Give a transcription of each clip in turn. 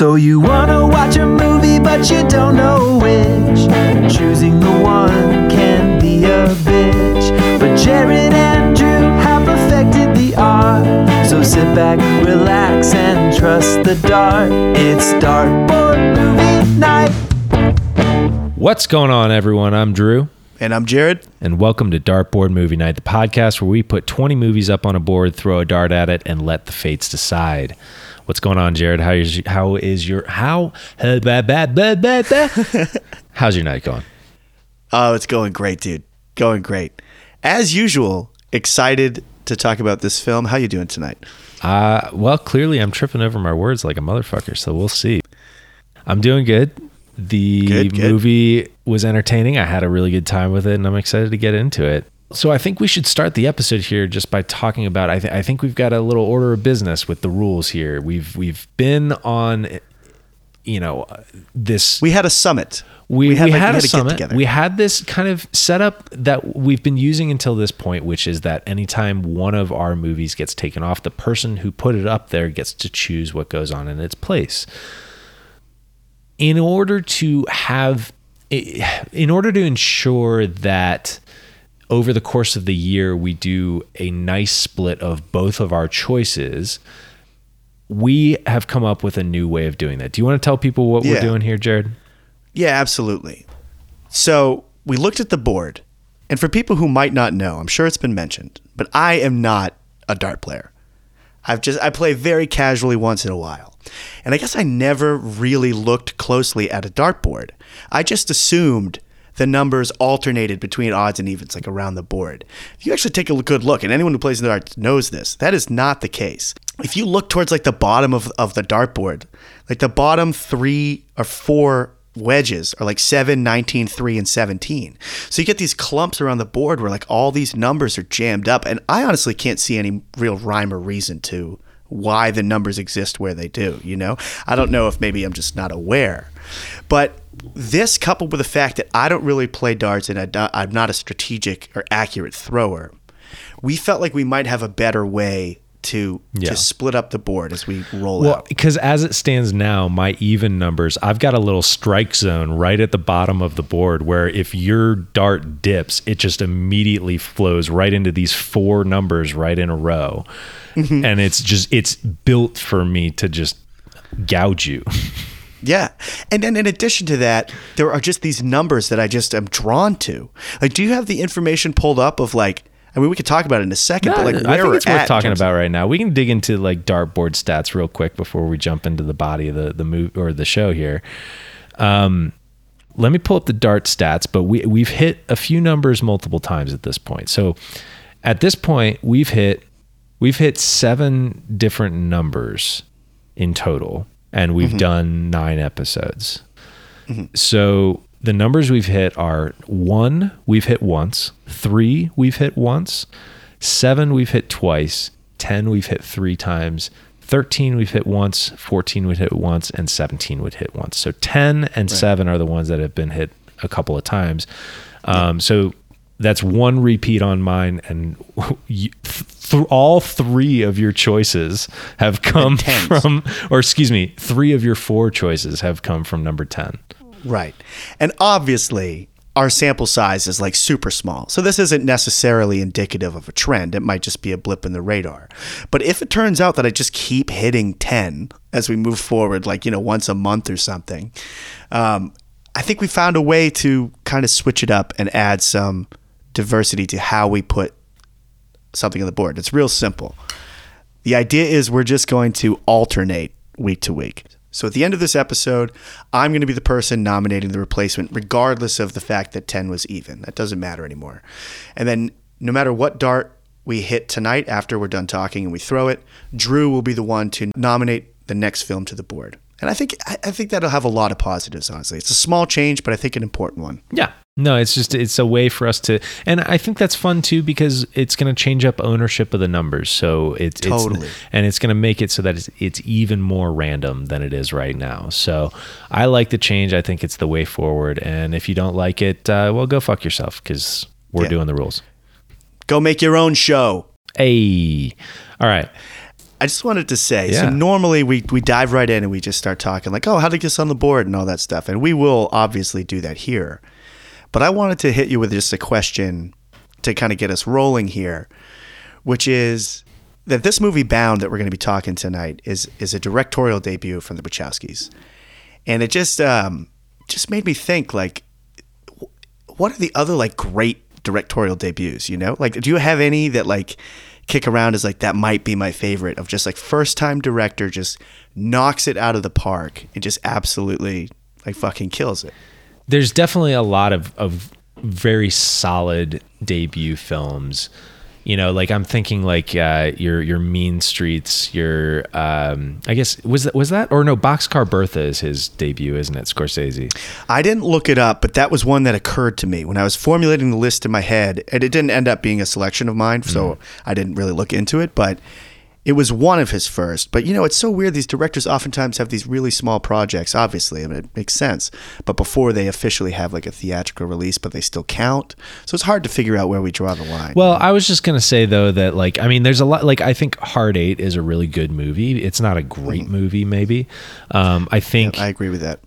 So you wanna watch a movie, but you don't know which. Choosing the one can be a bitch. But Jared and Drew have perfected the art. So sit back, relax, and trust the dart. It's Dartboard Movie Night. What's going on, everyone? I'm Drew, And I'm Jared. and welcome to Dartboard Movie Night, the podcast where we put 20 movies up on a board, throw a dart at it, and let the fates decide. What's going on, Jared? How is how is your how how's your night going? Oh, it's going great, dude. Going great. As usual, excited to talk about this film. How you doing tonight? Uh, well, clearly I'm tripping over my words like a motherfucker, so we'll see. I'm doing good. The Good, good. movie was entertaining. I had a really good time with it, and I'm excited to get into it. So I think we should start the episode here just by talking about. I, th- I think we've got a little order of business with the rules here. We've we've been on, you know, uh, this We had a summit. we, we had, like- a get summit. together. We had this kind of setup that we've been using until this point, which is that anytime one of our movies gets taken off, the person who put it up there gets to choose what goes on in its place. In order to have, in order to ensure that over the course of the year we do a nice split of both of our choices, we have come up with a new way of doing that. Do you want to tell people what we're doing here, Jared? Yeah, absolutely. So we looked at the board, and for people who might not know, I'm sure it's been mentioned, but I am not a dart player. I've just I play very casually once in a while. And I guess I never really looked closely at a dartboard. I just assumed the numbers alternated between odds and evens like around the board. If you actually take a good look, and anyone who plays the darts knows this, that is not the case. If you look towards like the bottom of, of the dartboard, like the bottom three or four wedges are like 7, 19, 3, and 17. So you get these clumps around the board where like all these numbers are jammed up. And I honestly can't see any real rhyme or reason to why the numbers exist where they do, you know? I don't know if maybe I'm just not aware. But this coupled with the fact that I don't really play darts and I I'm not a strategic or accurate thrower, we felt like we might have a better way to Yeah. to split up the board as we roll Well, out. because as it stands now, my even numbers, I've got a little strike zone right at the bottom of the board where if your dart dips, it just immediately flows right into these four numbers right in a row. Mm-hmm. And it's just, it's built for me to just gouge you. Yeah. And then in addition to that, there are just these numbers that I just am drawn to. Like, do you have the information pulled up of like, I mean, we could talk about it in a second, but like, I think it's worth talking about right now. We can dig into like dartboard stats real quick before we jump into the body of the the movie or the show here. Um, let me pull up the dart stats, but we we've hit a few numbers multiple times at this point. So at this point, we've hit we've hit seven different numbers in total, and we've done nine episodes. So the numbers we've hit are one, we've hit once, three, we've hit once, seven, we've hit twice, 10, we've hit three times, 13, we've hit once, 14, we've hit once, and 17 would hit once. So 10 and seven are the ones that have been hit a couple of times. Um, So that's one repeat on mine, and you, th- all three of your choices have come tens. from, or excuse me, three of your four choices have come from number 10. Right. And obviously, our sample size is like super small. So this isn't necessarily indicative of a trend. It might just be a blip in the radar. But if it turns out that I just keep hitting 10 as we move forward, like, you know, once a month or something, um, I think we found a way to kind of switch it up and add some diversity to how we put something on the board. It's real simple. The idea is we're just going to alternate week to week. So at the end of this episode, I'm going to be the person nominating the replacement, regardless of the fact that 10 was even. That doesn't matter anymore. And then no matter what dart we hit tonight after we're done talking and we throw it, Drew will be the one to nominate the next film to the board. And I think I think that'll have a lot of positives, honestly. It's a small change, but I think an important one. Yeah. No, it's just it's a way for us to, and I think that's fun too because it's going to change up ownership of the numbers. So it's Totally. it's, and it's going to make it so that it's, it's even more random than it is right now. So I like the change. I think it's the way forward. And if you don't like it, uh, well, go fuck yourself because we're Yeah. doing the rules. Go make your own show. Hey, all right. I just wanted to say. So normally we we dive right in and we just start talking like, oh, how to get this on the board and all that stuff, and we will obviously do that here. But I wanted to hit you with just a question to kind of get us rolling here, which is that this movie Bound that we're going to be talking tonight is is a directorial debut from the Wachowskis, and it just um, just made me think like, what are the other like great directorial debuts? You know, like do you have any that like kick around as like that might be my favorite of just like first time director just knocks it out of the park and just absolutely like fucking kills it. There's definitely a lot of, of very solid debut films. You know, like I'm thinking like uh, your your Mean Streets, your um, I guess was that was that or no Boxcar Bertha is his debut, isn't it? Scorsese. I didn't look it up, but that was one that occurred to me when I was formulating the list in my head, and it didn't end up being a selection of mine, so I didn't really look into it. But it was one of his first. But you know, it's so weird. These directors oftentimes have these really small projects. Obviously, I mean, it makes sense. But before they officially have like a theatrical release, but they still count. So it's hard to figure out where we draw the line. Well, I was just gonna say though that like I mean, there's a lot. Like I think Hard Eight is a really good movie. It's not a great movie, maybe. Um, I think I agree with that.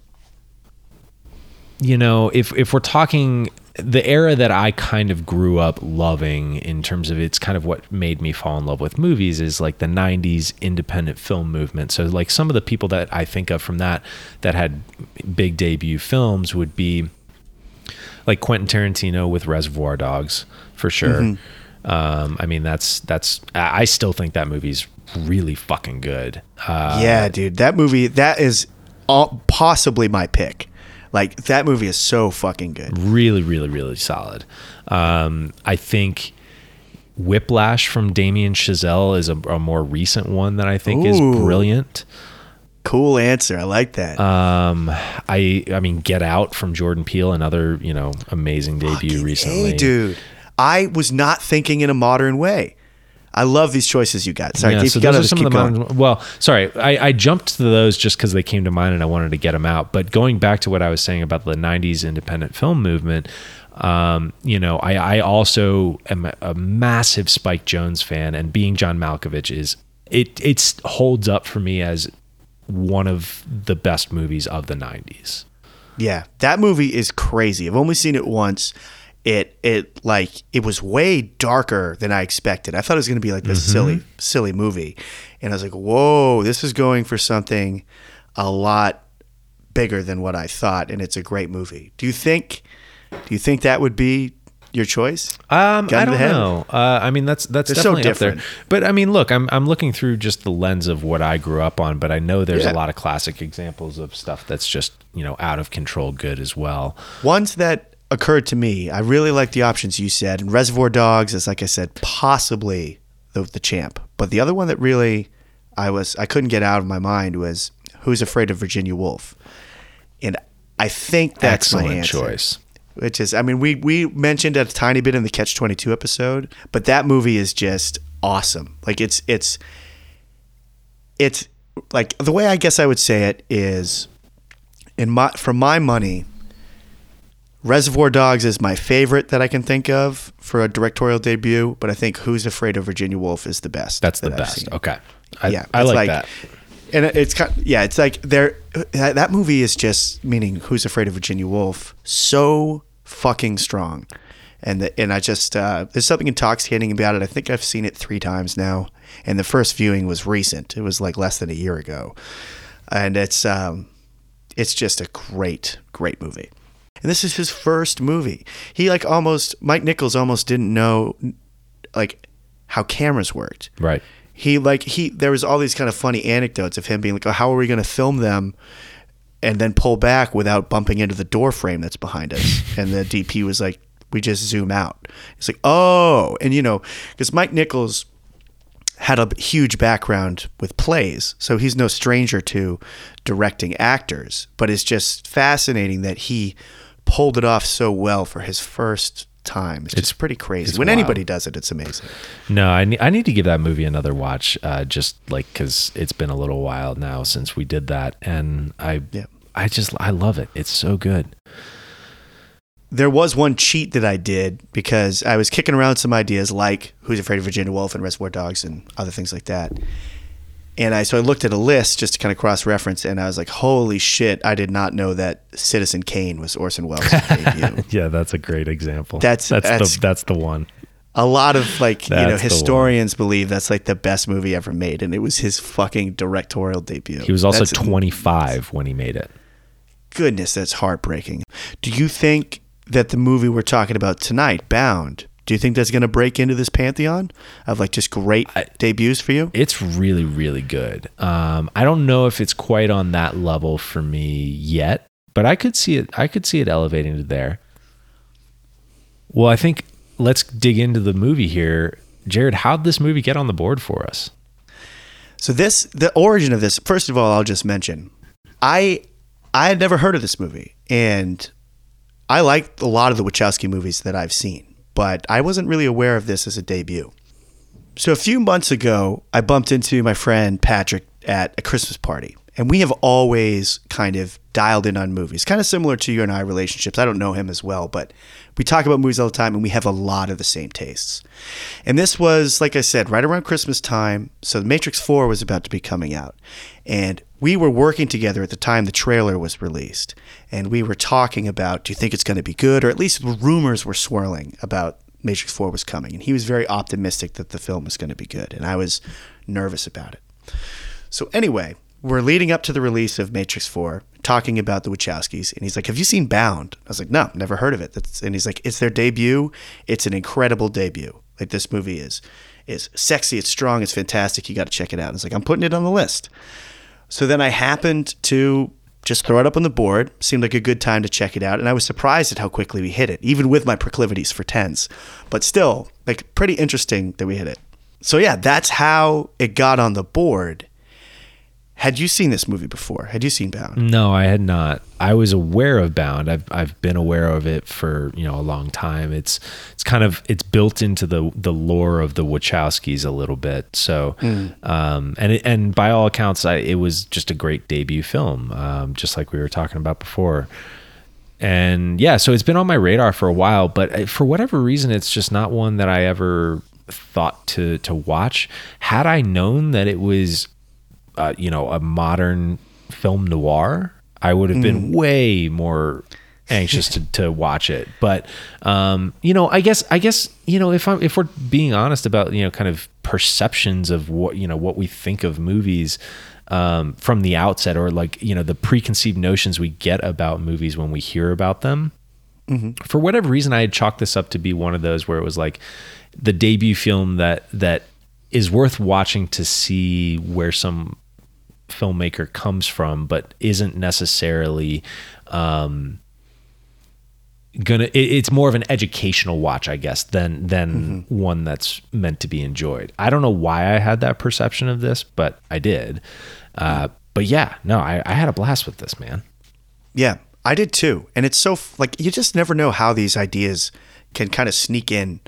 you know, if if we're talking the era that I kind of grew up loving in terms of it's kind of what made me fall in love with movies is like the 90s independent film movement. So like some of the people that I think of from that that had big debut films would be like Quentin Tarantino with Reservoir Dogs for sure. Um, I mean that's that's I I still think that movie's really fucking good. Uh, yeah, dude, that movie that is all, possibly my pick. Like that movie is so fucking good. really, really, really solid. Um, I think Whiplash from Damien Chazelle is a, a more recent one that I think is brilliant. Cool answer. I like that. Um, I I mean, Get Out from Jordan Peele, another you know amazing debut Fucking recently. A, dude. I was not thinking in a modern way. I love these choices you got. Sorry, yeah, so those are some of the going. modern, well, sorry, I, I jumped to those just because they came to mind and I wanted to get them out. But going back to what I was saying about the '90s independent film movement, um, you know, I, I also am a, a massive Spike Jonze fan, and being John Malkovich is it it holds up for me as one of the best movies of the '90s. Yeah, that movie is crazy. I've only seen it once. It it like it was way darker than I expected. I thought it was going to be like this silly silly movie, and I was like, "Whoa, this is going for something a lot bigger than what I thought." And it's a great movie. Do you think? Do you think that would be your choice? Um, I don't know. Uh, I mean, that's that's They're so definitely up there. different. But I mean, look, I'm I'm looking through just the lens of what I grew up on. But I know there's Yeah. a lot of classic examples of stuff that's just you know out of control good as well. Ones that occurred to me, I really like the options you said. And Reservoir Dogs is, like I said, possibly the, the champ. But the other one that really I was I couldn't get out of my mind was Who's Afraid of Virginia Woolf, and I think that's my Excellent answer. choice. Which is, I mean, we we mentioned it a tiny bit in the Catch Twenty Two episode, but that movie is just awesome. Like it's it's it's like the way I guess I would say it is, in my for my money, Reservoir Dogs is my favorite that I can think of for a directorial debut. But I think Who's Afraid of Virginia Woolf is the best. That's the that best. Okay. I, yeah, I it's like, that. and it's kind yeah, it's like there that, movie is just meaning Who's Afraid of Virginia Woolf so fucking strong, and the, and I just uh, there's something intoxicating about it. I think I've seen it three times now, and the first viewing was recent. It was like less than a year ago, and it's um, it's just a great great movie. And this is his first movie. He like almost Mike Nichols almost didn't know like how cameras worked Right. he like he there was all these kind of funny anecdotes of him being like, oh, how are we going to film them and then pull back without bumping into the door frame that's behind us? and the DP was like, we just zoom out. It's like, oh, and you know, because Mike Nichols had a huge background with plays, so he's no stranger to directing actors. But it's just fascinating that he pulled it off so well for his first time. It's, just pretty crazy. When wild. anybody does it, it's amazing. No, I need, I need to give that movie another watch, uh, just like because it's been a little while now since we did that, and I Yeah. I just I love it. It's so good. there was one cheat that I did because I was kicking around some ideas like Who's Afraid of Virginia Woolf and Reservoir Dogs and other things like that. And I so I looked at a list just to kind of cross reference, and I was like, "Holy shit! I did not know that Citizen Kane was Orson Welles' debut." Yeah, that's a great example. That's- that's, that's- the that's the one. A lot of like you know That's the one. historians believe that's like the best movie ever made, and it was his fucking directorial debut. He was also That's- 25 when he made it. goodness, that's heartbreaking. Do you think that the movie we're talking about tonight, Bound, do you think that's going to break into this pantheon of like just great debuts for you? It's really really good. Um, I don't know if it's quite on that level for me yet, but I could see it. I could see it elevating to there. Well, I think let's dig into the movie here. Jared, how'd this movie get on the board for us? So this, the origin of this. First of all, I'll just mention, I, I had never heard of this movie, and I liked a lot of the Wachowski movies that I've seen, but I wasn't really aware of this as a debut. So a few months ago, I bumped into my friend Patrick at a Christmas party, and we have always kind of dialed in on movies, kind of similar to you and I relationships. I don't know him as well, but we talk about movies all the time, and we have a lot of the same tastes. And this was, like I said, right around Christmas time. So The Matrix 4 was about to be coming out. And we were working together at the time the trailer was released. And we were talking about do you think it's going to be good? Or at least rumors were swirling about Matrix 4 was coming. And he was very optimistic that the film was going to be good. And I was nervous about it. So, anyway, we're leading up to the release of Matrix 4, talking about the Wachowskis. And he's like, Have you seen Bound? I was like, No, never heard of it. That's, and he's like, It's their debut. It's an incredible debut. Like, this movie is is sexy, it's strong, it's fantastic. You got to check it out. And it's like, I'm putting it on the list. So then I happened to just throw it up on the board. Seemed like a good time to check it out. And I was surprised at how quickly we hit it, even with my proclivities for tens. But still, like, pretty interesting that we hit it. So yeah, that's how it got on the board. Had you seen this movie before? Had you seen Bound? No, I had not. I was aware of Bound. I've I've been aware of it for you know a long time. It's it's kind of it's built into the the lore of the Wachowskis a little bit. So, um, and it, and by all accounts, I, it was just a great debut film, um, just like we were talking about before. And yeah, so it's been on my radar for a while, but uh, for whatever reason, it's just not one that I ever thought to to watch. Had I known that it was uh, you know, a modern film noir, I would have been way more anxious to, to watch it. But um, you know, I guess I guess you know if I'm if we're being honest about you know kind of perceptions of what you know what we think of movies um, from the outset, or like you know the preconceived notions we get about movies when we hear about them. For whatever reason, I had chalked this up to be one of those where it was like the debut film that that is worth watching to see where some filmmaker comes from, but isn't necessarily um, gonna. It, it's more of an educational watch, I guess, than than one that's meant to be enjoyed. I don't know why I had that perception of this, but I did. Uh, but yeah, no, I, I had a blast with this, man. Yeah, I did too. And it's so like you just never know how these ideas can kind of sneak in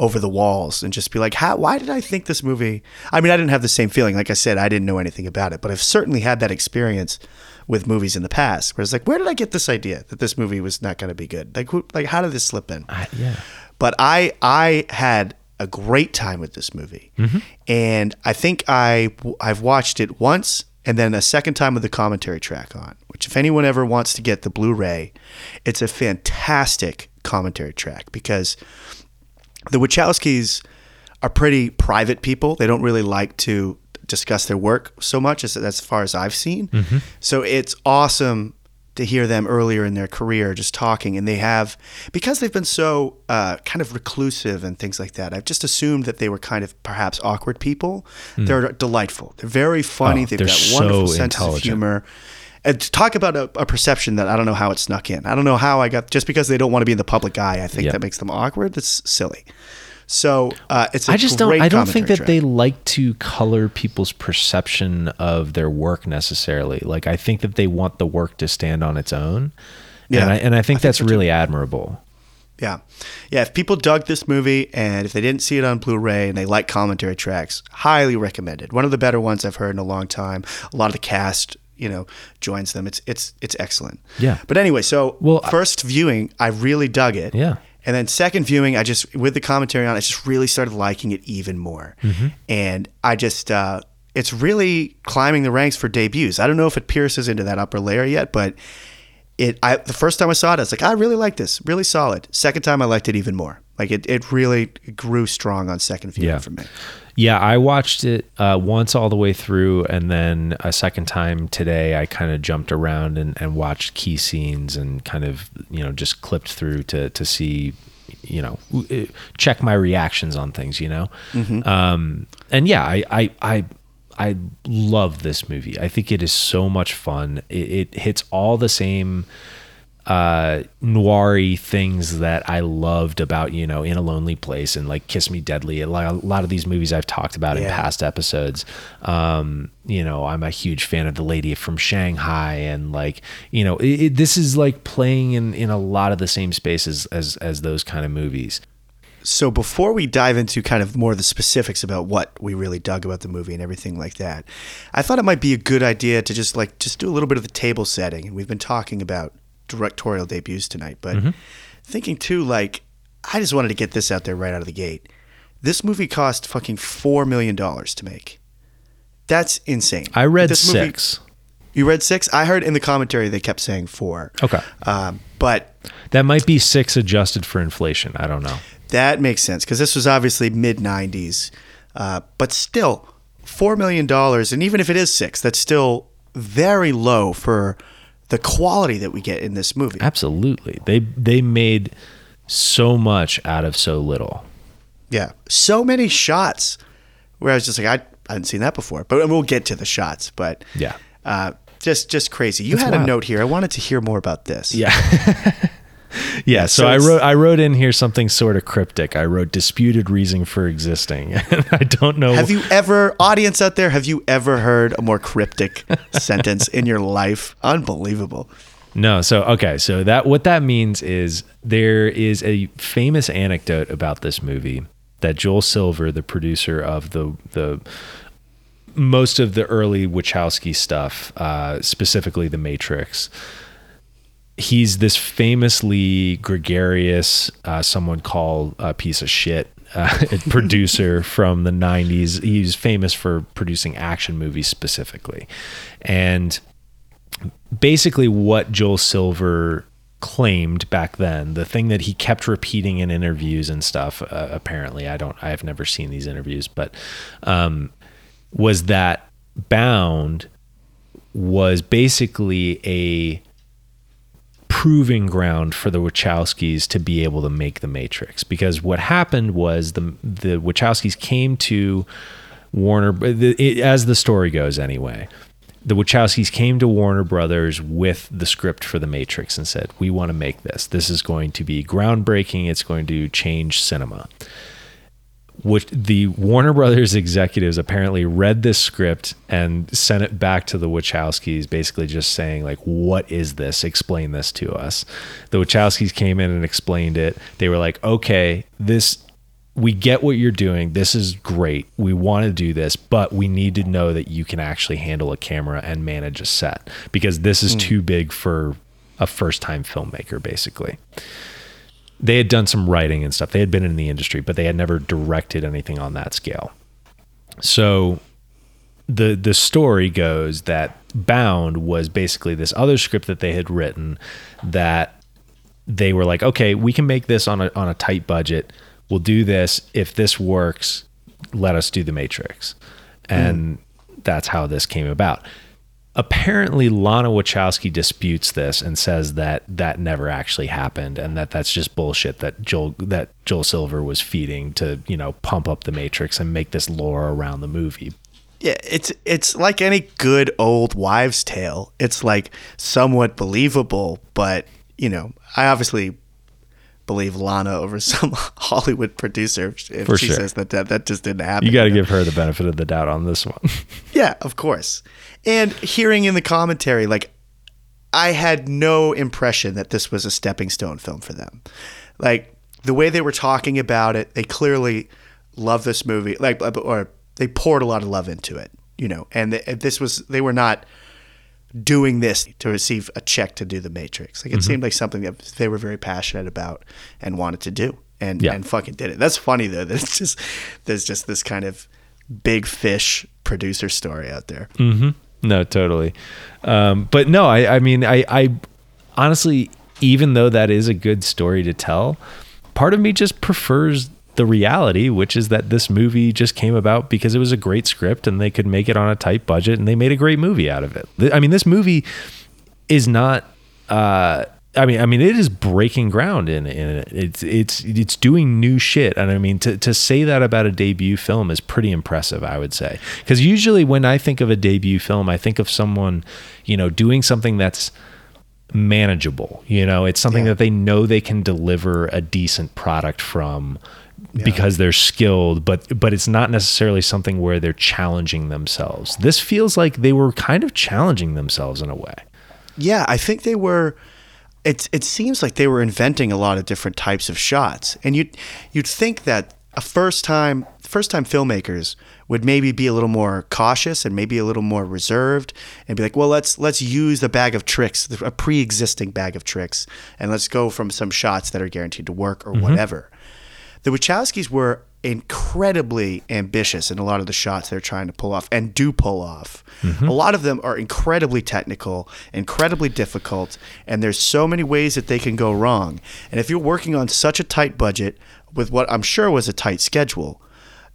over the walls and just be like, how? Why did I think this movie? I mean, I didn't have the same feeling. Like I said, I didn't know anything about it, but I've certainly had that experience with movies in the past where it's like, where did I get this idea that this movie was not going to be good? Like, who, like how did this slip in? Yeah. but I I had a great time with this movie, mm-hmm. and I think I I've watched it once and then a second time with the commentary track on. Which, if anyone ever wants to get the Blu-ray, it's a fantastic commentary track because the Wachowskis are pretty private people. They don't really like to discuss their work so much as as far as I've seen. So it's awesome to hear them earlier in their career just talking. And they have because they've been so uh, kind of reclusive and things like that i've just assumed that they were kind of perhaps awkward people. They're delightful. They're very funny. Oh, they've they're got so wonderful sense of humor and to talk about a, a perception that i don't know how it snuck in i don't know how i got just because they don't want to be in the public eye i think that makes them awkward that's silly so uh, it's a I just don't. I don't think that they like to color people's perception of their work necessarily. Like I think that they want the work to stand on its own. Yeah, and I, and I think I think that's too. really admirable. Yeah. Yeah. If people dug this movie and if they didn't see it on Blu ray and they like commentary tracks, highly recommended. One of the better ones I've heard in a long time. A lot of the cast, you know, joins them. It's it's it's excellent. Yeah. But anyway, so Well, I- first viewing, I really dug it. Yeah. And then second viewing, I just with the commentary on, it, I just really started liking it even more. Mm-hmm. And I just uh, it's really climbing the ranks for debuts. I don't know if it pierces into that upper layer yet, but it I the first time I saw it, I was like, I really like this, really solid. Second time I liked it even more. Like it, it really grew strong on second viewing Yeah. for me. Yeah, I watched it uh, once all the way through, and then a second time today. I kind of jumped around and, and watched key scenes and kind of you know just clipped through to to see you know uh, check my reactions on things. You know, um, and yeah, I I. I I love this movie. I think it is so much fun. It, it hits all the same uh noiry things that I loved about you know in a lonely place and like Kiss Me Deadly a lot, a lot of these movies I've talked about in past episodes. Um you know I'm a huge fan of The Lady from Shanghai and like you know it, it, this is like playing in in a lot of the same spaces as as those kind of movies. So before we dive into kind of more of the specifics about what we really dug about the movie and everything like that, I thought it might be a good idea to just like just do a little bit of the table setting. And we've been talking about directorial debuts tonight, but thinking too like I just wanted to get this out there right out of the gate. This movie cost fucking four million dollars to make. That's insane. I read This movie- six you read six? I heard in the commentary they kept saying four. Okay. Um, but that might be six adjusted for inflation I don't know That makes sense because this was obviously mid 90s. Uh, but still, $4 million, and even if it is six, that's still very low for the quality that we get in this movie. absolutely they they made so much out of so little Yeah. So many shots where I was just like, I, I hadn't seen that before. But we'll get to the shots. But Yeah. uh, just just crazy. You That's had a note here. I wanted to hear more about this. Yeah. yeah, so, so I wrote I wrote in here something sort of cryptic. I wrote disputed reason for existing. I don't know Have you ever, audience out there, have you ever heard a more cryptic sentence in your life? Unbelievable. No, so okay, so that what that means is there is a famous anecdote about this movie that Joel Silver, the producer of the the most of the early Wachowski stuff, uh, specifically The Matrix, he's this famously gregarious, uh, someone called a piece of shit. Uh, producer from the 90s. He's famous for producing action movies specifically. And basically what Joel Silver claimed back then, the thing that he kept repeating in interviews and stuff, uh, apparently, I don't, I've never seen these interviews, but, um, was that Bound was basically a proving ground for the Wachowskis to be able to make the Matrix because what happened was the the Wachowskis came to Warner uh, the, it, as the story goes anyway the Wachowskis came to Warner Brothers with the script for The Matrix and said, "We want to make this. This is going to be groundbreaking. It's going to change cinema." Which the Warner Brothers executives apparently read this script and sent it back to the Wachowskis, basically just saying, like, what is this? Explain this to us. The Wachowskis came in and explained it. They were like, okay, this we get what you're doing. This is great. We want to do this, but we need to know that you can actually handle a camera and manage a set because this is hmm. too big for a first time filmmaker, basically. They had done some writing and stuff. They had been in the industry, but they had never directed anything on that scale. So the the story goes that Bound was basically this other script that they had written that they were like, okay, we can make this on a on a tight budget. We'll do this. If this works, let us do the Matrix. And hmm. that's how this came about. Apparently, Lana Wachowski disputes this and says that that never actually happened, and that that's just bullshit that Joel that Joel Silver was feeding to you know pump up the Matrix and make this lore around the movie. Yeah, it's it's like any good old wives' tale. It's like somewhat believable, but you know, I obviously believe Lana over some Hollywood producer if For she sure. says that, that that just didn't happen. You got to give her the benefit of the doubt on this one. Yeah, of course. And hearing in the commentary, like, I had no impression that this was a stepping stone film for them. Like, the way they were talking about it, they clearly love this movie, like, uh, or they poured a lot of love into it, you know, and th- this was, they were not doing this to receive a check to do the Matrix. Mm-hmm. Like, it seemed like something that they were very passionate about and wanted to do. And, Yeah. and fucking did it. That's funny though. That it's just there's just this kind of big fish producer story out there. Mm-hmm. No, totally. Um, but no, I, I mean, I, I honestly, even though that is a good story to tell, part of me just prefers the reality, which is that this movie just came about because it was a great script and they could make it on a tight budget and they made a great movie out of it. I mean, this movie is not. Uh, I mean, I mean, it is breaking ground in, in it. It's it's it's doing new shit, and I mean, to to say that about a debut film is pretty impressive. I would say, because usually when I think of a debut film, I think of someone, you know, doing something that's manageable. You know, it's something Yeah. that they know they can deliver a decent product from because they're skilled, but but it's not necessarily something where they're challenging themselves. This feels like they were kind of challenging themselves in a way. Yeah, I think they were. It it seems like they were inventing a lot of different types of shots, and you'd you'd think that a first time first time filmmakers would maybe be a little more cautious and maybe a little more reserved, and be like, well, let's let's use the bag of tricks, a pre existing bag of tricks, and let's go from some shots that are guaranteed to work or mm-hmm. whatever. The Wachowskis were incredibly ambitious in a lot of the shots they're trying to pull off and do pull off. Mm-hmm. A lot of them are incredibly technical, incredibly difficult, and there's so many ways that they can go wrong. And if you're working on such a tight budget with what I'm sure was a tight schedule,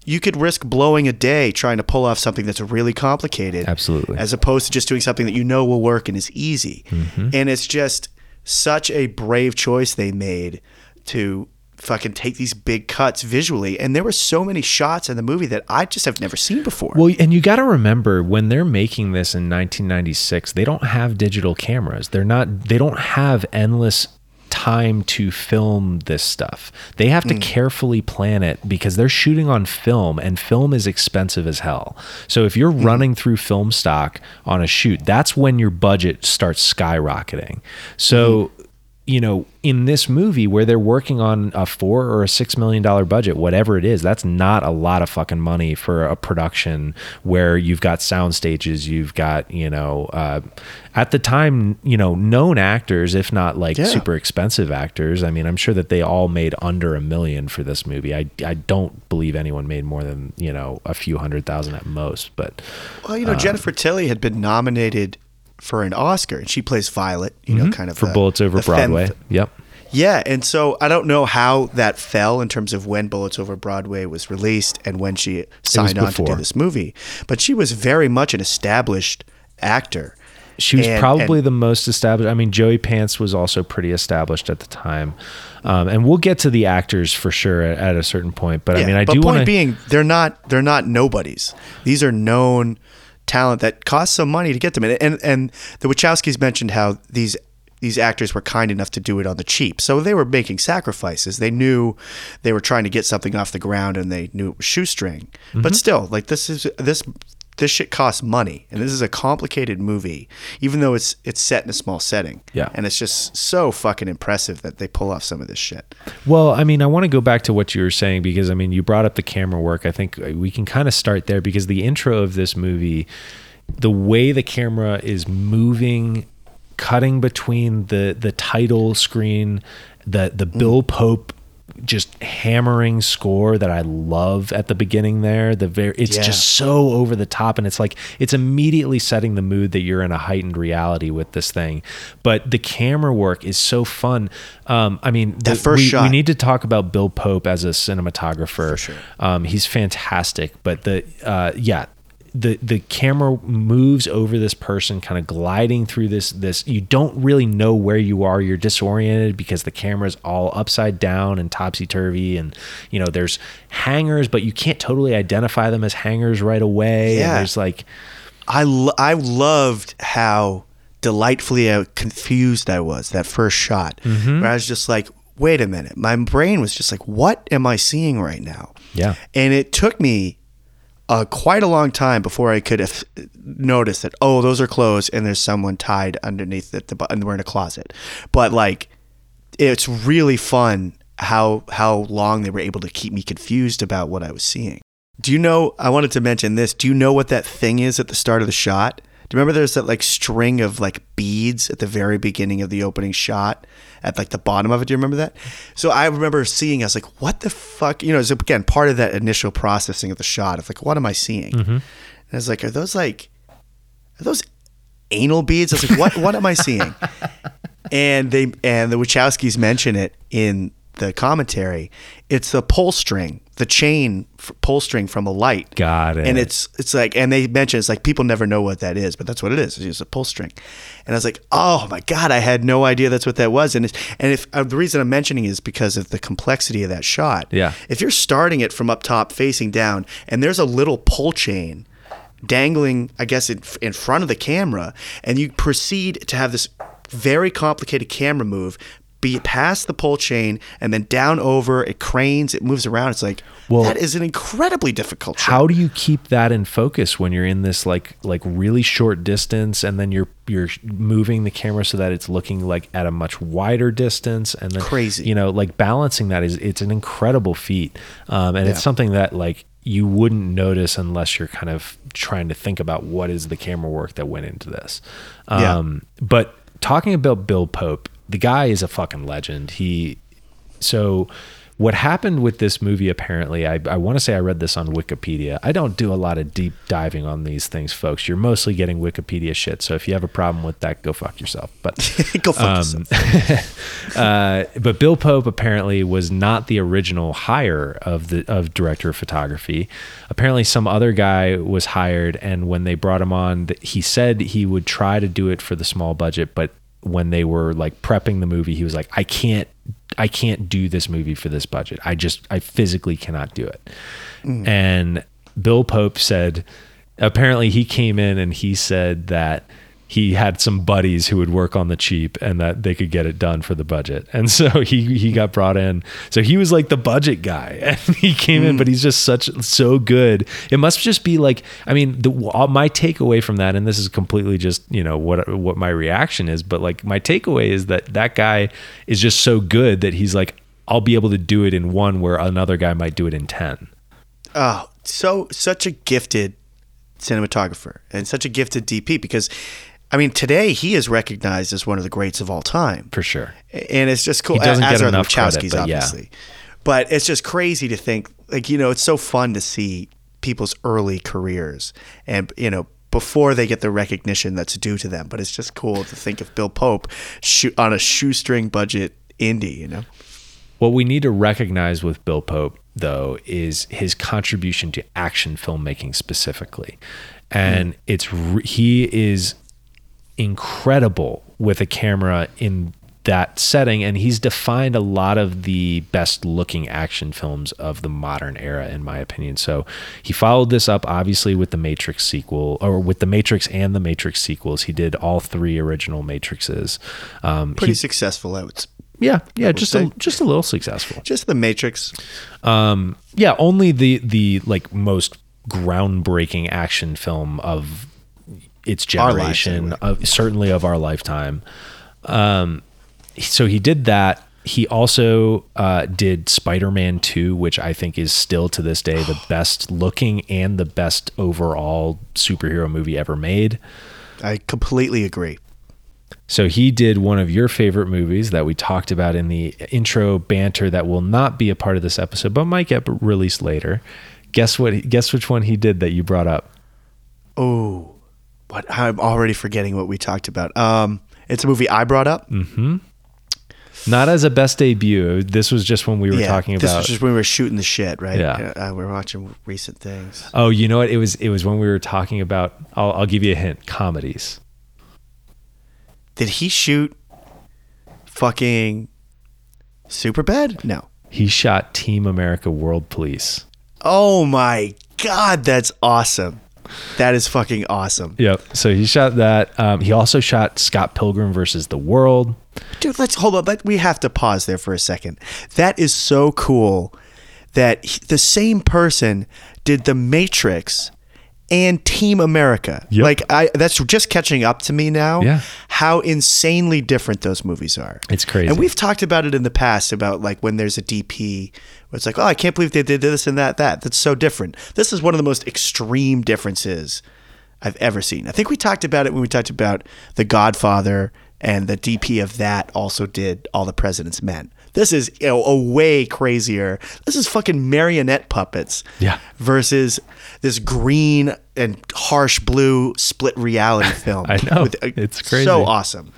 you could risk blowing a day trying to pull off something that's really complicated. Absolutely. As opposed to just doing something that you know will work and is easy. Mm-hmm. And it's just such a brave choice they made to fucking take these big cuts visually. And there were so many shots in the movie that I just have never seen before. Well, and you got to remember when they're making this in 1996, they don't have digital cameras. They're not. They don't have endless time to film this stuff. They have to hmm. carefully plan it because they're shooting on film and film is expensive as hell. So if you're hmm. running through film stock on a shoot, that's when your budget starts skyrocketing. So hmm. You know, in this movie where they're working on a four or a six million dollar budget, whatever it is, that's not a lot of fucking money for a production where you've got sound stages, you've got, you know, uh, at the time, you know, known actors, if not like Yeah. super expensive actors. I mean, I'm sure that they all made under a million for this movie. I, I don't believe anyone made more than, you know, a few hundred thousand at most, but Well, you know, Jennifer Tilly had been nominated for an Oscar, and she plays Violet. You know, kind of for Bullets Over femme- Broadway. Yep. Yeah, and so I don't know how that fell in terms of when Bullets Over Broadway was released and when she signed on to do this movie. But she was very much an established actor. She was And- probably and- the most established. I mean, Joey Pants was also pretty established at the time, um, and we'll get to the actors for sure at, at a certain point. But I mean, I but do point want to. being, they're not they're not nobodies. These are known talent that cost some money to get them. And and, and the Wachowskis mentioned how these these actors were kind enough to do it on the cheap. So they were making sacrifices. They knew they were trying to get something off the ground and they knew it was shoestring. Mm-hmm. But still, like this is this this shit costs money. And this is a complicated movie, even though it's it's set in a small setting. Yeah. And it's just so fucking impressive that they pull off some of this shit. Well, I mean, I want to go back to what you were saying because I mean, you brought up the camera work. I think we can kind of start there because the intro of this movie, the way the camera is moving, cutting between the the title screen, the the mm. Bill Pope just hammering score that I love at the beginning there. The very it's Yeah. just so over the top and it's like it's immediately setting the mood that you're in a heightened reality with this thing. But the camera work is so fun. Um, I mean, That the- first we, we need to talk about Bill Pope as a cinematographer. For sure. Um, he's fantastic. But the uh, yeah, the the camera moves over this person, kind of gliding through this this. You don't really know where you are. You're disoriented because the camera's all upside down and topsy turvy, and you know there's hangers, but you can't totally identify them as hangers right away. And Yeah. there's like I lo- I loved how delightfully uh, confused I was that first shot. Mm-hmm. Where I was just like, wait a minute. My brain was just like, what am I seeing right now? Yeah. And it took me uh, quite a long time before I could have noticed that, oh, those are clothes and there's someone tied underneath it, the, and we're in a closet. But like, it's really fun how how long they were able to keep me confused about what I was seeing. Do you know? I wanted to mention this. Do you know what that thing is at the start of the shot Do you remember there's that like string of like beads at the very beginning of the opening shot at like the bottom of it? Do you remember that? So I remember seeing, I was like, what the fuck? You know, it's again part of that initial processing of the shot of like, what am I seeing? Mm-hmm. And I was like, are those like, are those anal beads? I was like, what, what am I seeing? and they and the Wachowskis mention it in the commentary. It's the pull string, the chain f- pull string from a light. Got it. And it's it's like, and they mention it's like people never know what that is, but that's what it is. It's just a pull string. And I was like, oh my god, I had no idea that's what that was. And it's, and if uh, the reason I'm mentioning is because of the complexity of that shot. Yeah. If you're starting it from up top facing down, and there's a little pull chain dangling, I guess, in, in front of the camera, and you proceed to have this very complicated camera move be past the pull chain and then down over it cranes it moves around it's like Well- that is an incredibly difficult shot. how do you keep that in focus when you're in this like like really short distance and then you're you're moving the camera so that it's looking like at a much wider distance and then Crazy. you know like balancing that is it's an incredible feat um, and Yeah. it's something that like you wouldn't notice unless you're kind of trying to think about what is the camera work that went into this Yeah. um, but talking about bill pope the guy is a fucking legend he so what happened with this movie apparently I, I want to say i read this on wikipedia i don't do a lot of deep diving on these things folks you're mostly getting wikipedia shit so if you have a problem with that go fuck yourself but go fuck um, yourself. uh, but Bill Pope apparently was not the original hire of the of director of photography. Apparently, some other guy was hired, and when they brought him on, he said he would try to do it for the small budget, but when they were like prepping the movie, he was like, "I can't, I can't do this movie for this budget. I just, I physically cannot do it." Mm. And Bill Pope said, apparently he came in and he said that he had some buddies who would work on the cheap and that they could get it done for the budget. And so he he got brought in. So he was like the budget guy and he came in hmm. but he's just such so good. It must just be like I mean the all- my takeaway from that and this is completely just, you know, what what my reaction is, but like my takeaway is that that guy is just so good that he's like I'll be able to do it in one where another guy might do it in 10. Oh, so such a gifted cinematographer and such a gifted DP because I mean today he is recognized as one of the greats of all time. For sure. and it's just cool. He doesn't as get are the enough credit, Wachowskis, but yeah. obviously. But it's just crazy to think, like you know, it's so fun to see people's early careers, and you know, before they get the recognition that's due to them. But it's just cool to think of Bill Pope shoot on a shoestring budget indie. You know, What we need to recognize with Bill Pope, though, is his contribution to action filmmaking specifically, and hmm. it's re- he is incredible with a camera in that setting and he's defined a lot of the best looking action films of the modern era in my opinion so he followed this up obviously with the matrix sequel or with the matrix and the matrix sequels he did all three original matrixes um, pretty he- successful. I would yeah yeah just say. a, just a little successful just the Matrix. um, yeah, only the the like most groundbreaking action film of its lives, generation, anyway. of certainly of our lifetime. Um, so he did that. He also uh, did Spider-Man 2, which I think is still to this day the best looking and the best overall superhero movie ever made. I completely agree. So he did one of your favorite movies that we talked about in the intro banter that will not be a part of this episode, but might get released later. Guess what? Guess which one he did that you brought up? Oh, what? I'm already forgetting what we talked about. Um, it's a movie I brought up. Not as a best debut. This was just when we were talking about. this was just when we were shooting the shit, right? Yeah. Uh, we were watching recent things. oh, you know what? It was. It was when we were talking about. I'll, I'll give you a hint. Comedies. Did he shoot fucking Superbad? No. He shot Team America World Police. Oh my god, that's awesome. That is fucking awesome. Yep. So he shot that. Um, he also shot Scott Pilgrim versus the World. Dude, let's hold on. Let, we have to pause there for a second. That is so cool that he- the same person did The Matrix and Team America. Yep. Like I that's just catching up to me now. Yeah. How insanely different those movies are. It's crazy. And we've talked about it in the past about like when there's a DP where it's like, oh, I can't believe they did this and that, that. That's so different. This is one of the most extreme differences I've ever seen. I think we talked about it when we talked about The Godfather, and the DP of that also did All the President's Men. This is you know, a way crazier. This is fucking marionette puppets. Yeah. Versus this green and harsh blue split reality film. I know. uh, It's crazy. So awesome.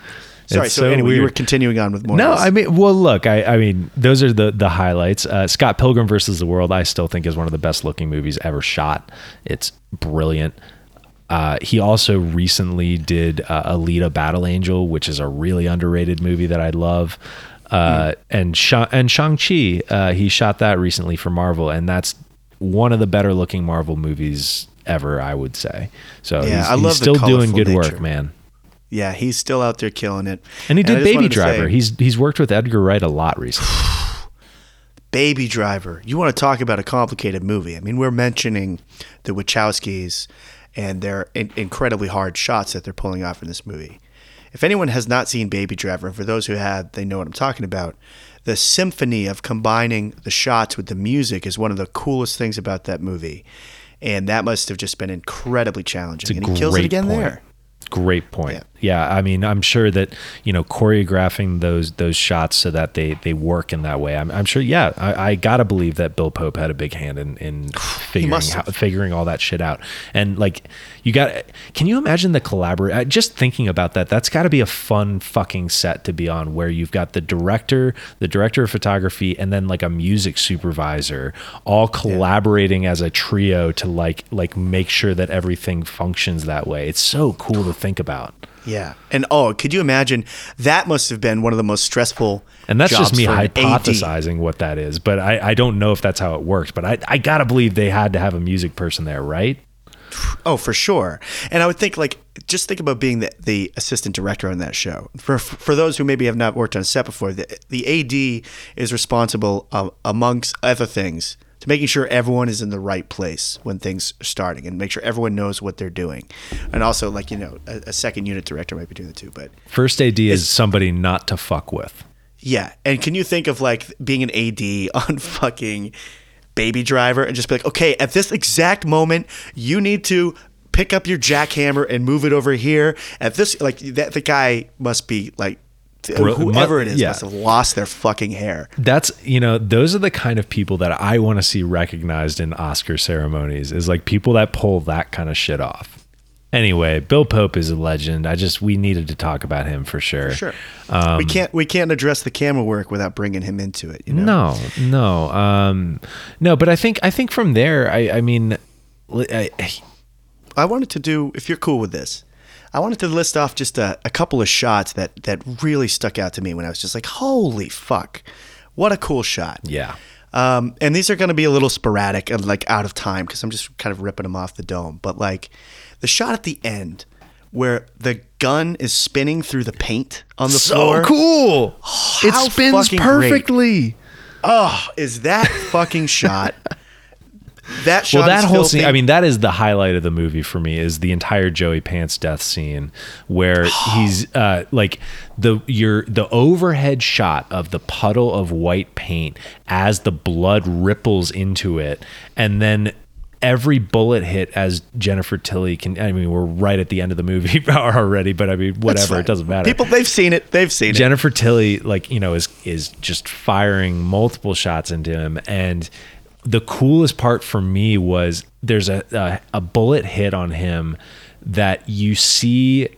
Sorry. So, so anyway, you were continuing on with more. No. I mean, well, look, I, I mean, those are the the highlights. Uh, Scott Pilgrim versus the World, I still think is one of the best looking movies ever shot. It's brilliant. Uh, he also recently did uh, Alita: Battle Angel, which is a really underrated movie that I love. Uh, and Sha- and Shang Chi, uh, he shot that recently for Marvel, and that's one of the better looking Marvel movies ever, I would say. So Yeah, he's, I love the still doing good nature. work, man. yeah, he's still out there killing it. And he did just Baby Driver. say- he's he's worked with Edgar Wright a lot recently. Baby Driver. You want to talk about a complicated movie? I mean, we're mentioning the Wachowskis and their in- incredibly hard shots that they're pulling off in this movie. If anyone has not seen Baby Driver, and for those who have, they know what I'm talking about. The symphony of combining the shots with the music is one of the coolest things about that movie, and that must have just been incredibly challenging. And he kills it again point. there. Great point. Yeah. Yeah. I mean, I'm sure that you know choreographing those those shots so that they they work in that way. I'm, I'm sure. Yeah, I, I gotta believe that Bill Pope had a big hand in in figuring how, figuring all that shit out. And like, you got. Can you imagine the collaborate? Uh, just thinking about that, that's got to be a fun fucking set to be on, where you've got the director, the director of photography, and then like a music supervisor, all collaborating as a trio to like like make sure that everything functions that way. It's so cool to think about. Yeah, and oh, could you imagine? That must have been one of the most stressful. And that's just me an AD. hypothesizing what that is, but I, I don't know if that's how it works. But I, I gotta believe they had to have a music person there, right? Oh, for sure. And I would think like just think about being the, the assistant director on that show. For for those who maybe have not worked on set before, the, the AD is responsible uh, amongst other things to making sure everyone is in the right place when things are starting and make sure everyone knows what they're doing. And also like, you know, a, a second unit director might be doing the two, but First AD is somebody not to fuck with. yeah. And can you think of like being an AD on fucking Baby Driver and just be like, okay, at this exact moment, you need to pick up your jackhammer and move it over here. At this, like that, the guy must be like, Bro- whoever it is yeah. must have lost their fucking hair. That's you know those are the kind of people that I want to see recognized in Oscar ceremonies is like people that pull that kind of shit off. Anyway, Bill Pope is a legend. I just we needed to talk about him for sure. Sure. Um, we can't we can't address the camera work without bringing him into it. You know. No, no, um, no. But I think I think from there, I, I mean, li- I, I wanted to do, if you're cool with this, I wanted to list off just a, a couple of shots that that really stuck out to me when I was just like, holy fuck, what a cool shot. yeah, Um, and these are going to be a little sporadic and like out of time because I'm just kind of ripping them off the dome. But like the shot at the end where the gun is spinning through the paint on the floor. So cool. it How spins fucking great. perfectly. Oh, is that fucking shot? That shot. well that whole filthy. scene i mean that is the highlight of the movie for me is the entire joey pants death scene where he's uh like the your the overhead shot of the puddle of white paint as the blood ripples into it and then every bullet hit as jennifer tilly can i mean we're right at the end of the movie already but i mean whatever. It doesn't matter People, they've seen it. They've seen it. Jennifer Tilly, like you know, is is just firing multiple shots into him, and the coolest part for me was there's a a, a bullet hit on him that you see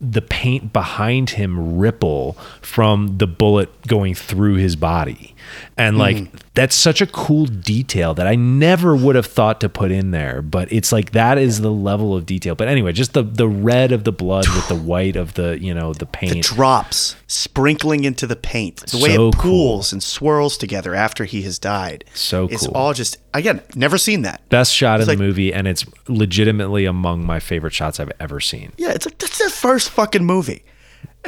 the paint behind him ripple from the bullet going through his body. And like mm. That's such a cool detail that I never would have thought to put in there, but it's like that is the level of detail. But anyway, just the the red of the blood with the white of the, you know, the paint. the drops sprinkling into the paint. The way So it cool. pools and swirls together after he has died. So It's all just again, never seen that. Best shot in like- the movie, and it's legitimately among my favorite shots I've ever seen. Yeah, it's like that's the first fucking movie.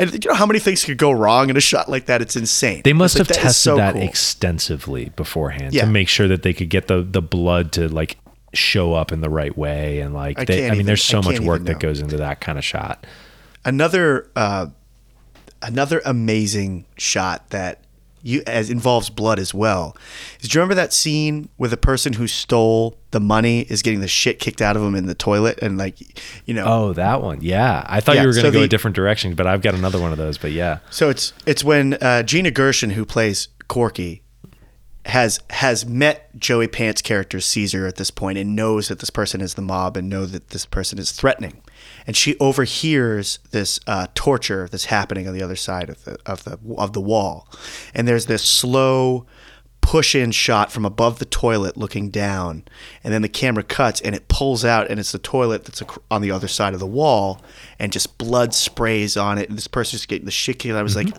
And you know how many things could go wrong in a shot like that? It's insane. They must It's have like, is tested so that cool. extensively beforehand Yeah. to make sure that they could get the the blood to like show up in the right way and like I they, I mean even- there's so much work that goes into that kind of shot. another uh, another amazing shot that you as involves blood as well. Do you remember that scene where the person who stole the money is getting the shit kicked out of him in the toilet and like you know Oh, that one. Yeah. I thought Yeah, you were going so to go the- a different direction, but I've got another one of those. But yeah. So it's it's when uh, Gina Gershon, who plays Corky, has has met Joey Pants' character Caesar at this point and knows that this person is the mob and know that this person is threatening, and she overhears this uh, torture that's happening on the other side of the of the of the wall, and there's this slow push in shot from above the toilet looking down and then the camera cuts and it pulls out and it's the toilet that's on the other side of the wall and just blood sprays on it and this person's getting the shit kicked out. I was like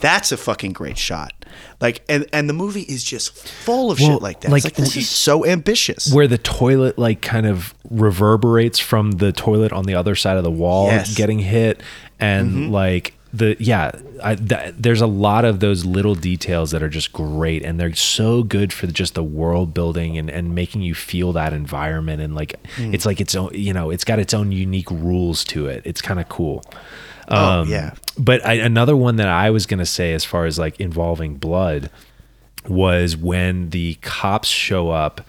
that's a fucking great shot. Like and and the movie is just full of Well, shit like that. like, it's like this is so ambitious. Where the toilet like kind of reverberates from the toilet on the other side of the wall Yes. Mm-hmm. getting hit and like the yeah I, th- there's a lot of those little details that are just great and they're so good for just the world building and, and making you feel that environment and like Mm. it's like its own you know it's got its own unique rules to it it's kind of cool oh yeah. but I, another one that I was gonna say, as far as like involving blood, was when the cops show up,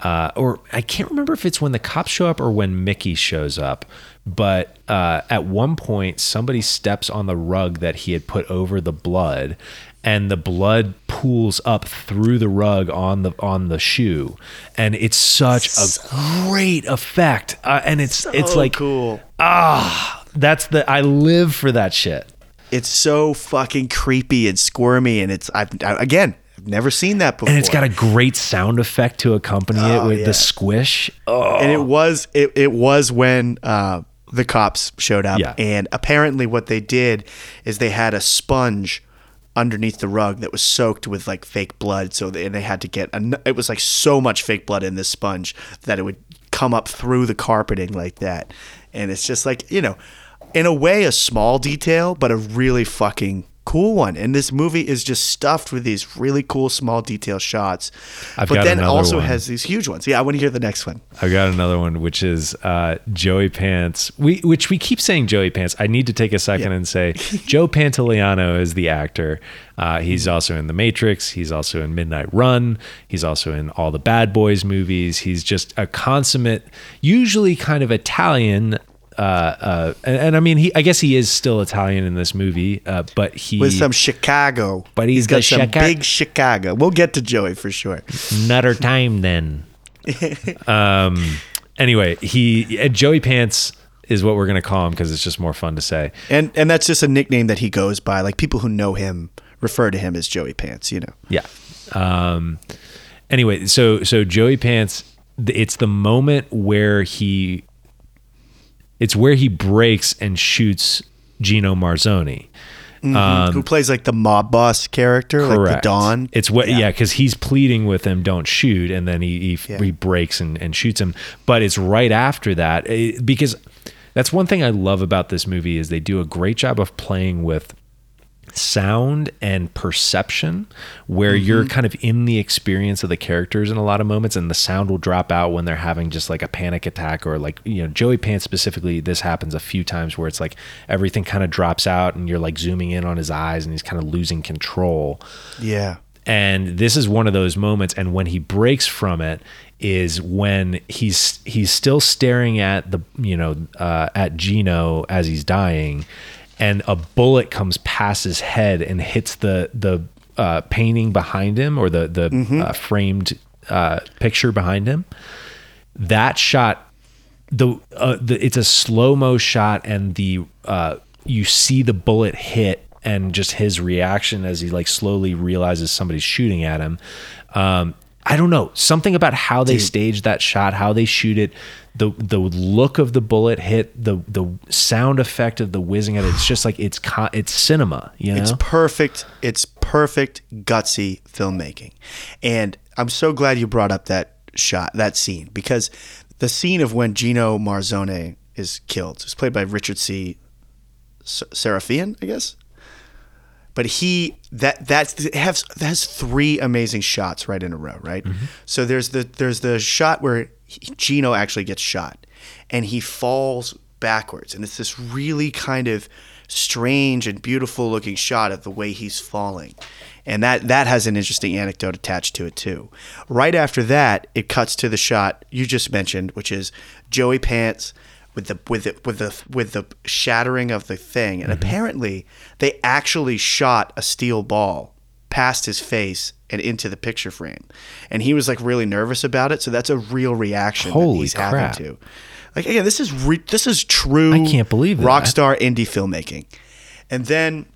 uh, or I can't remember if it's when the cops show up or when Mickey shows up. But uh, at one point, somebody steps on the rug that he had put over the blood, and the blood pools up through the rug on the on the shoe, and it's such a great effect. Uh, and it's it's Oh, like cool. ah, that's the I live for that shit. It's so fucking creepy and squirmy and it's I've I, again, I've never seen that before. and it's got a great sound effect to accompany it Oh, with yeah. the squish. Oh, and it was it, it was when uh, the cops showed up Yeah. and apparently what they did is they had a sponge underneath the rug that was soaked with like fake blood so they, and they had to get an, it was like so much fake blood in this sponge that it would come up through the carpeting like that and it's just like you know in a way a small detail but a really fucking cool one and this movie is just stuffed with these really cool small detail shots I've but then also one. has these huge ones yeah i want to hear the next one I've got another one, which is uh, Joey Pants. We which we keep saying Joey Pants. I need to take a second Yeah. and say Joe Pantoliano is the actor. Uh, he's also in The Matrix. He's also in Midnight Run. He's also in all the Bad Boys movies. He's just a consummate, usually kind of Italian. Uh, uh, and, and I mean, he. I guess he is still Italian in this movie, uh, but he with some Chicago. But he's got some Chica- big Chicago. We'll get to Joey for sure. nutter time then. um. Anyway, he uh, Joey Pants is what we're gonna call him because it's just more fun to say. And and that's just a nickname that he goes by. Like people who know him refer to him as Joey Pants. You know. Yeah. Um. Anyway, so so Joey Pants, it's the moment where he, it's where he breaks and shoots Gino Marzoni. who plays like the mob boss character, like the Um, Correct. Don. It's what, yeah, because he's pleading with him, don't shoot, and then he he, Yeah. he breaks and, and shoots him. But it's right after that eh, because that's one thing I love about this movie is they do a great job of playing with sound and perception where you're kind of in the experience of the characters in a lot of moments and the sound will drop out when they're having just like a panic attack or like you know Joey Pants specifically this happens a few times where it's like everything kind of drops out and you're like zooming in on his eyes and he's kind of losing control Yeah. and this is one of those moments and when he breaks from it is when he's he's still staring at the you know uh, at Gino as he's dying and a bullet comes past his head and hits the the uh, painting behind him or the the uh, framed uh, picture behind him. That shot the uh, the it's a slow mo shot and the uh you see the bullet hit and just his reaction as he like slowly realizes somebody's shooting at him. Um I don't know something about how they stage that shot how they shoot it the the look of the bullet hit the the sound effect of the whizzing at it it's just like it's co- it's cinema you know It's perfect. It's perfect gutsy filmmaking. And I'm so glad you brought up that shot, that scene, because the scene of when Gino Marzone is killed is played by Richard C. S- Sarafian, I guess. But he that that has that has three amazing shots right in a row, right? Mm-hmm. So there's the there's the shot where he, Gino actually gets shot, and he falls backwards, and it's this really kind of strange and beautiful looking shot of the way he's falling, And that that has an interesting anecdote attached to it too. Right after that, it cuts to the shot you just mentioned, which is Joey Pants with the with the with the with the shattering of the thing. And mm-hmm. apparently, they actually shot a steel ball past his face and into the picture frame. And he was like really nervous about it, so that's a real reaction that Holy he's crap. having to. Like again, this is re- this is true. I can't believe that. rock star indie filmmaking. And then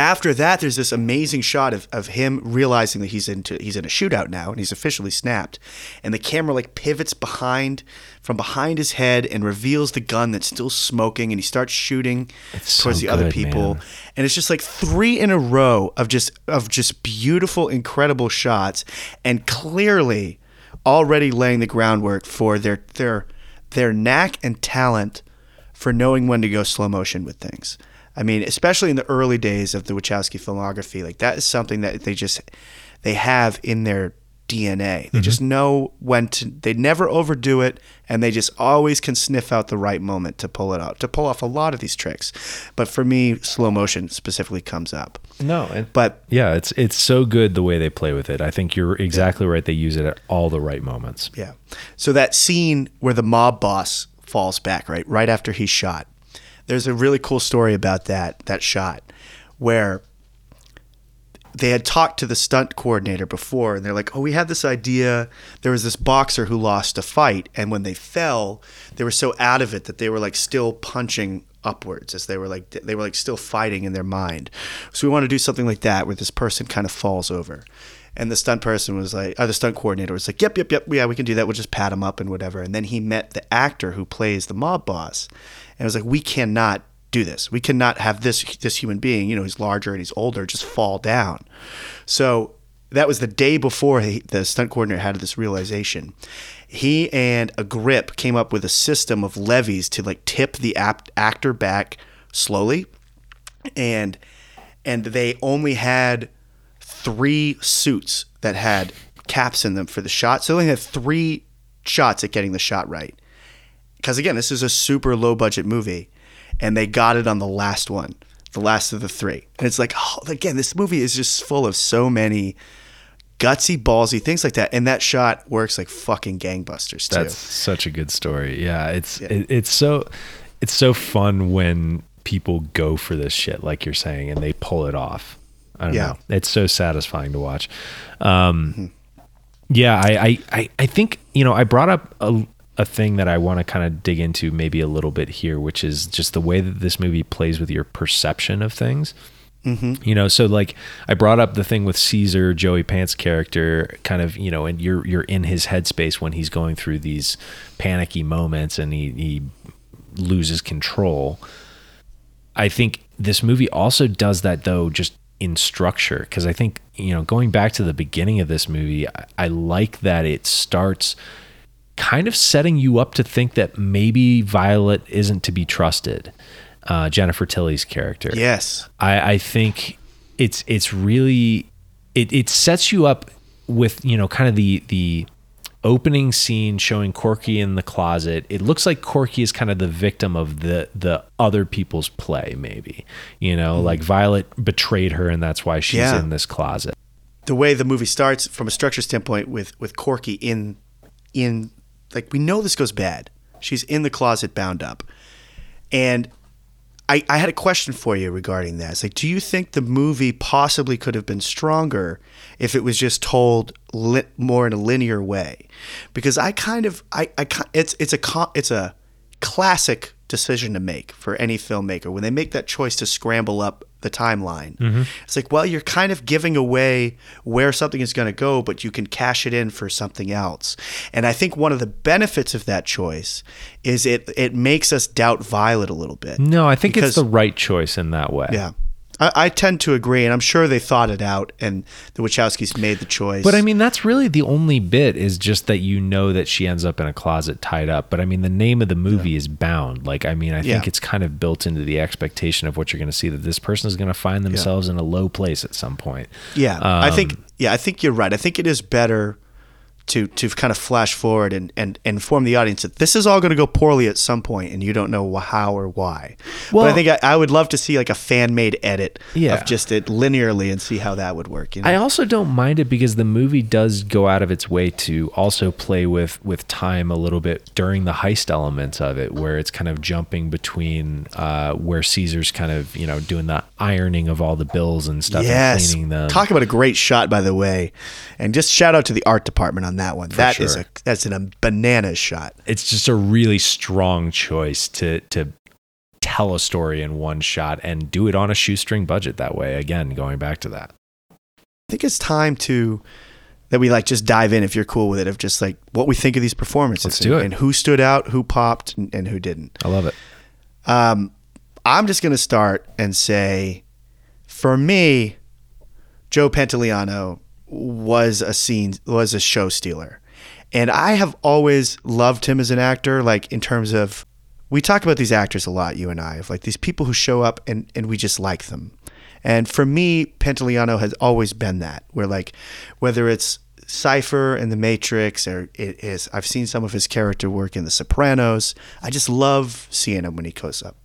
after that, there's this amazing shot of, of him realizing that he's into he's in a shootout now and he's officially snapped. And the camera like pivots behind from behind his head and reveals the gun that's still smoking and he starts shooting It's towards so the other people. man. And it's just like three in a row of just of just beautiful, incredible shots and clearly already laying the groundwork for their their their knack and talent for knowing when to go slow motion with things. I mean, especially in the early days of the Wachowski filmography, like that is something that they just they have in their DNA. They mm-hmm. just know when to. They never overdo it, and they just always can sniff out the right moment to pull it out, to pull off a lot of these tricks. But for me, slow motion specifically comes up. No, and But yeah, it's it's so good the way they play with it. I think you're exactly right. They use it at all the right moments. Yeah. So that scene where the mob boss falls back, right, right after he's shot. There's a really cool story about that that shot where they had talked to the stunt coordinator before and they're like, "Oh, we had this idea. There was this boxer who lost a fight and when they fell, they were so out of it that they were like still punching upwards as they were like they were like still fighting in their mind. So we want to do something like that where this person kind of falls over." And the stunt person was like, or the stunt coordinator was like, yep, yep, yep, yeah, we can do that. We'll just pat him up and whatever. And then he met the actor who plays the mob boss, and it was like, we cannot do this. We cannot have this this human being, you know, he's larger and he's older, just fall down. So that was the day before he, the stunt coordinator had this realization. He and a grip came up with a system of levies to like tip the actor back slowly, and and they only had three suits that had caps in them for the shot. So they only had three shots at getting the shot right. Because again, this is a super low budget movie, and they got it on the last one, the last of the three. And it's like, oh, again, this movie is just full of so many gutsy, ballsy things like that. And that shot works like fucking gangbusters too. That's such a good story. Yeah, it's It, it's so it's so fun when people go for this shit, like you're saying, and they pull it off. I don't Yeah. know. It's so satisfying to watch. Um, Yeah, I, I, I, I think you know I brought up a, a thing that I want to kind of dig into maybe a little bit here, which is just the way that this movie plays with your perception of things. Mm-hmm. You know, so like I brought up the thing with Caesar, Joey Pants character, kind of, you know, and you're you're in his headspace when he's going through these panicky moments and he, he loses control. I think this movie also does that though, just in structure. Cause I think, you know, going back to the beginning of this movie, I, I like that it starts kind of setting you up to think that maybe Violet isn't to be trusted. Uh, Jennifer Tilly's character. yes. I, I think it's it's really it, it sets you up with you know kind of the the opening scene showing Corky in the closet. It looks like Corky is kind of the victim of the the other people's play, maybe. You know, like Violet betrayed her and that's why she's Yeah. in this closet. the way the movie starts from a structure standpoint with with Corky in in like we know this goes bad. She's in the closet bound up. And I, I had a question for you regarding that. It's like, do you think the movie possibly could have been stronger if it was just told li- more in a linear way? Because I kind of, I, I it's, it's a, it's a classic decision to make for any filmmaker when they make that choice to scramble up the timeline. Mm-hmm. It's like, well, you're kind of giving away where something is going to go, but you can cash it in for something else. And I think one of the benefits of that choice is it it makes us doubt Violet a little bit. No, I think Because- it's the right choice in that way. Yeah. I, I tend to agree, and I'm sure they thought it out, and the Wachowskis made the choice. But I mean, that's really the only bit is just that you know that she ends up in a closet tied up. But I mean, the name of the movie is Bound. Like, I mean, I think Yeah. it's kind of built into the expectation of what you're going to see that this person is going to find themselves in a low place at some point. Yeah, I Um, think yeah, I think you're right. I think it is better to to kind of flash forward and, and, and inform the audience that this is all going to go poorly at some point and you don't know how or why. Well- but I think I, I would love to see like a fan made edit Yeah. of just it linearly and see how that would work. You know? I also don't mind it because the movie does go out of its way to also play with with time a little bit during the heist elements of it, where it's kind of jumping between uh, where Caesar's kind of you know doing the ironing of all the bills and stuff and yes. cleaning them. Talk about a great shot, by the way, and just shout out to the art department on that one. That is sure. a that's an, a bananas shot. it's just a really strong choice to to tell a story in one shot and do it on a shoestring budget that way. Again, going back to that. I think it's time to that we like just dive in if you're cool with it of just like what we think of these performances Let's and, do it. and who stood out, who popped, and, and who didn't. I love it. Um, I'm just gonna start and say, for me, Joe Pantoliano was a scene was a show stealer, and I have always loved him as an actor. Like in terms of, we talk about these actors a lot, you and I, of like these people who show up and and we just like them. And for me, Pantoliano has always been that. Where like, whether it's Cypher in The Matrix, or it is, I've seen some of his character work in The Sopranos. I just love seeing him when he goes up.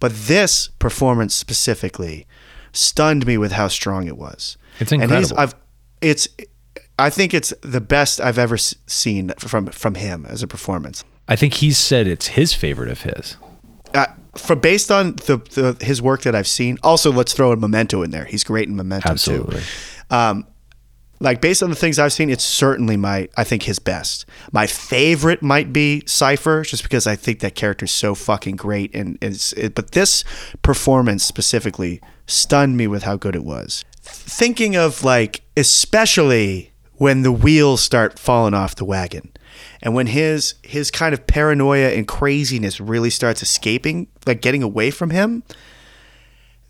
But this performance specifically stunned me with how strong it was. It's And he's, incredible. I've, it's, I think it's the best I've ever seen from from him as a performance. I think he's said it's his favorite of his. Uh, for based on the, the his work that I've seen. Also, let's throw a Memento in there. He's great in Memento Absolutely. too. Um, like based on the things I've seen, it's certainly my I think his best. My favorite might be Cypher, just because I think that character is so fucking great. And it's it, but this performance specifically stunned me with how good it was. Thinking of like especially when the wheels start falling off the wagon. And when his his kind of paranoia and craziness really starts escaping, like getting away from him,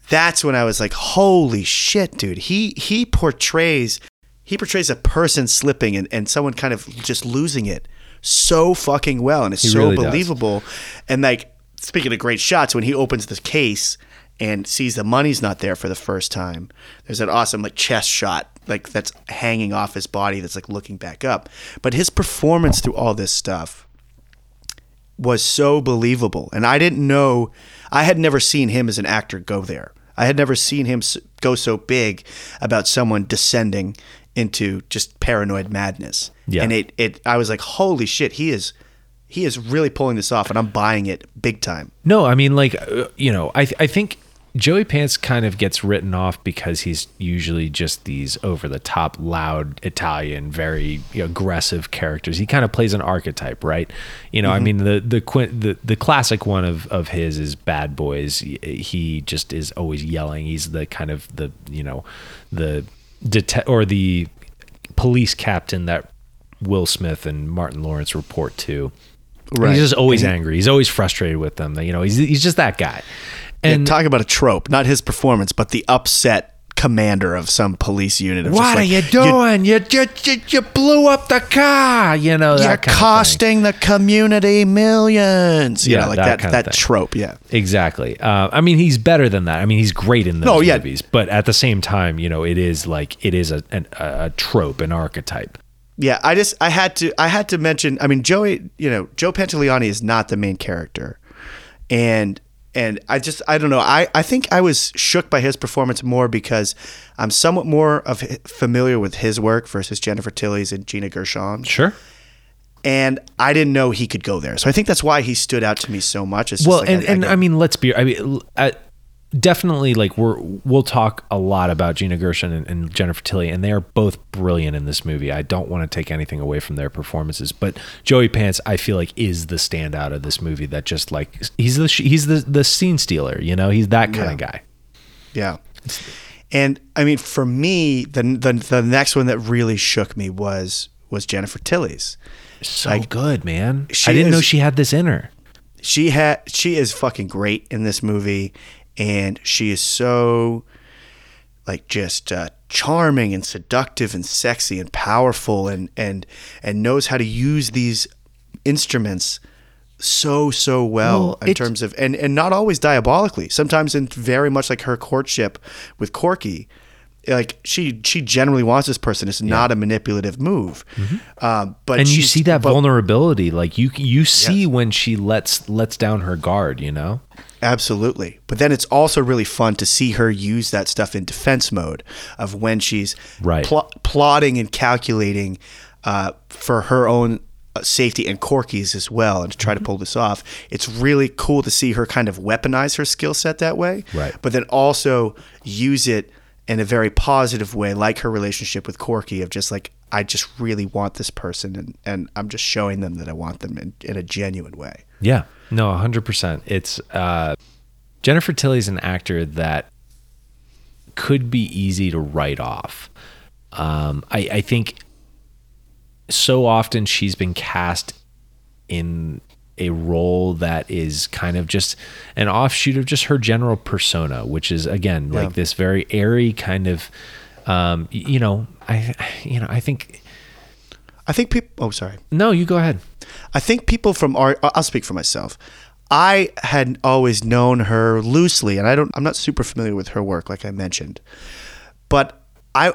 that's when I was like, "Holy shit, dude!" He he portrays he portrays a person slipping and, and someone kind of just losing it so fucking well, and it's He so really does. believable. And like speaking of great shots, when he opens the case and sees the money's not there for the first time, there's that awesome like chest shot like that's hanging off his body that's like looking back up. But his performance through all this stuff was so believable. And I didn't know, I had never seen him as an actor go there. I had never seen him go so big about someone descending into just paranoid madness. Yeah. And it, it, I was like, holy shit, he is, he is really pulling this off and I'm buying it big time. No, I mean, like, uh, you know, I, I think Joey Pants kind of gets written off because he's usually just these over the top, loud Italian, very aggressive characters. He kind of plays an archetype, right? You know, I mm-hmm. mean, the the, the the classic one of of his is Bad Boys. He just is always yelling. He's the kind of the you know the det- or the police captain that Will Smith and Martin Lawrence report to. Right. He's just always angry. He's always frustrated with them. You know, he's he's just that guy. And And talk about a trope, not his performance, but the upset commander of some police unit. What like, are you doing? You, you, you, you blew up the car. You know, You're that kind of thing. costing the community millions. You Yeah, know, like that that that, trope. Yeah. Exactly. Uh, I mean, he's better than that. I mean, he's great in those No, yeah. movies. But at the same time, you know, it is like it is a an, a trope, an archetype. Yeah, I just I had to I had to mention. I mean, Joey, you know, Joe Pantoliano is not the main character, and and I just I don't know. I I think I was shook by his performance more because I'm somewhat more of familiar with his work versus Jennifer Tilly's and Gina Gershon, Sure. and I didn't know he could go there. So I think that's why he stood out to me so much. It's well like and, I, and get- I, mean let's be i mean uh, definitely like we're we'll talk a lot about gina gershon and, and jennifer tilly and they are both brilliant in this movie. I don't want to take anything away from their performances but joey pants i feel like is the standout of this movie that just like he's the he's the the scene stealer you know? He's that kind of guy. Yeah. And I mean, for me, the, the the next one that really shook me was was Jennifer Tilly's. so Like, good man. she i didn't know she had this in her. She had she is fucking great in this movie, and she is so like just uh, charming and seductive and sexy and powerful and and and knows how to use these instruments so so well, Well, in terms of and and not always diabolically. Sometimes in very much like her courtship with corky like she she generally wants this person. It's not a manipulative move, um, but Mm-hmm. and you see that but- vulnerability like you you see Yes. when she lets lets down her guard you know Absolutely. But then it's also really fun to see her use that stuff in defense mode of when she's Right. pl- plotting and calculating uh, for her own uh, safety and Corky's as well and to try Mm-hmm. to pull this off. It's really cool to see her kind of weaponize her skill set that way. Right. But then also use it in a very positive way, like her relationship with Corky of just like, I just really want this person and, and I'm just showing them that I want them in, in a genuine way. Yeah, no, 100%. It's uh, Jennifer Tilly's an actor that could be easy to write off. Um, I, I think so often she's been cast in a role that is kind of just an offshoot of just her general persona, which is again like Yeah. this very airy kind of, um, you know, I, you know, I think. I think people, oh, sorry. No, you go ahead. I think people from our I'll speak for myself. I had always known her loosely and I don't I'm not super familiar with her work like I mentioned. But I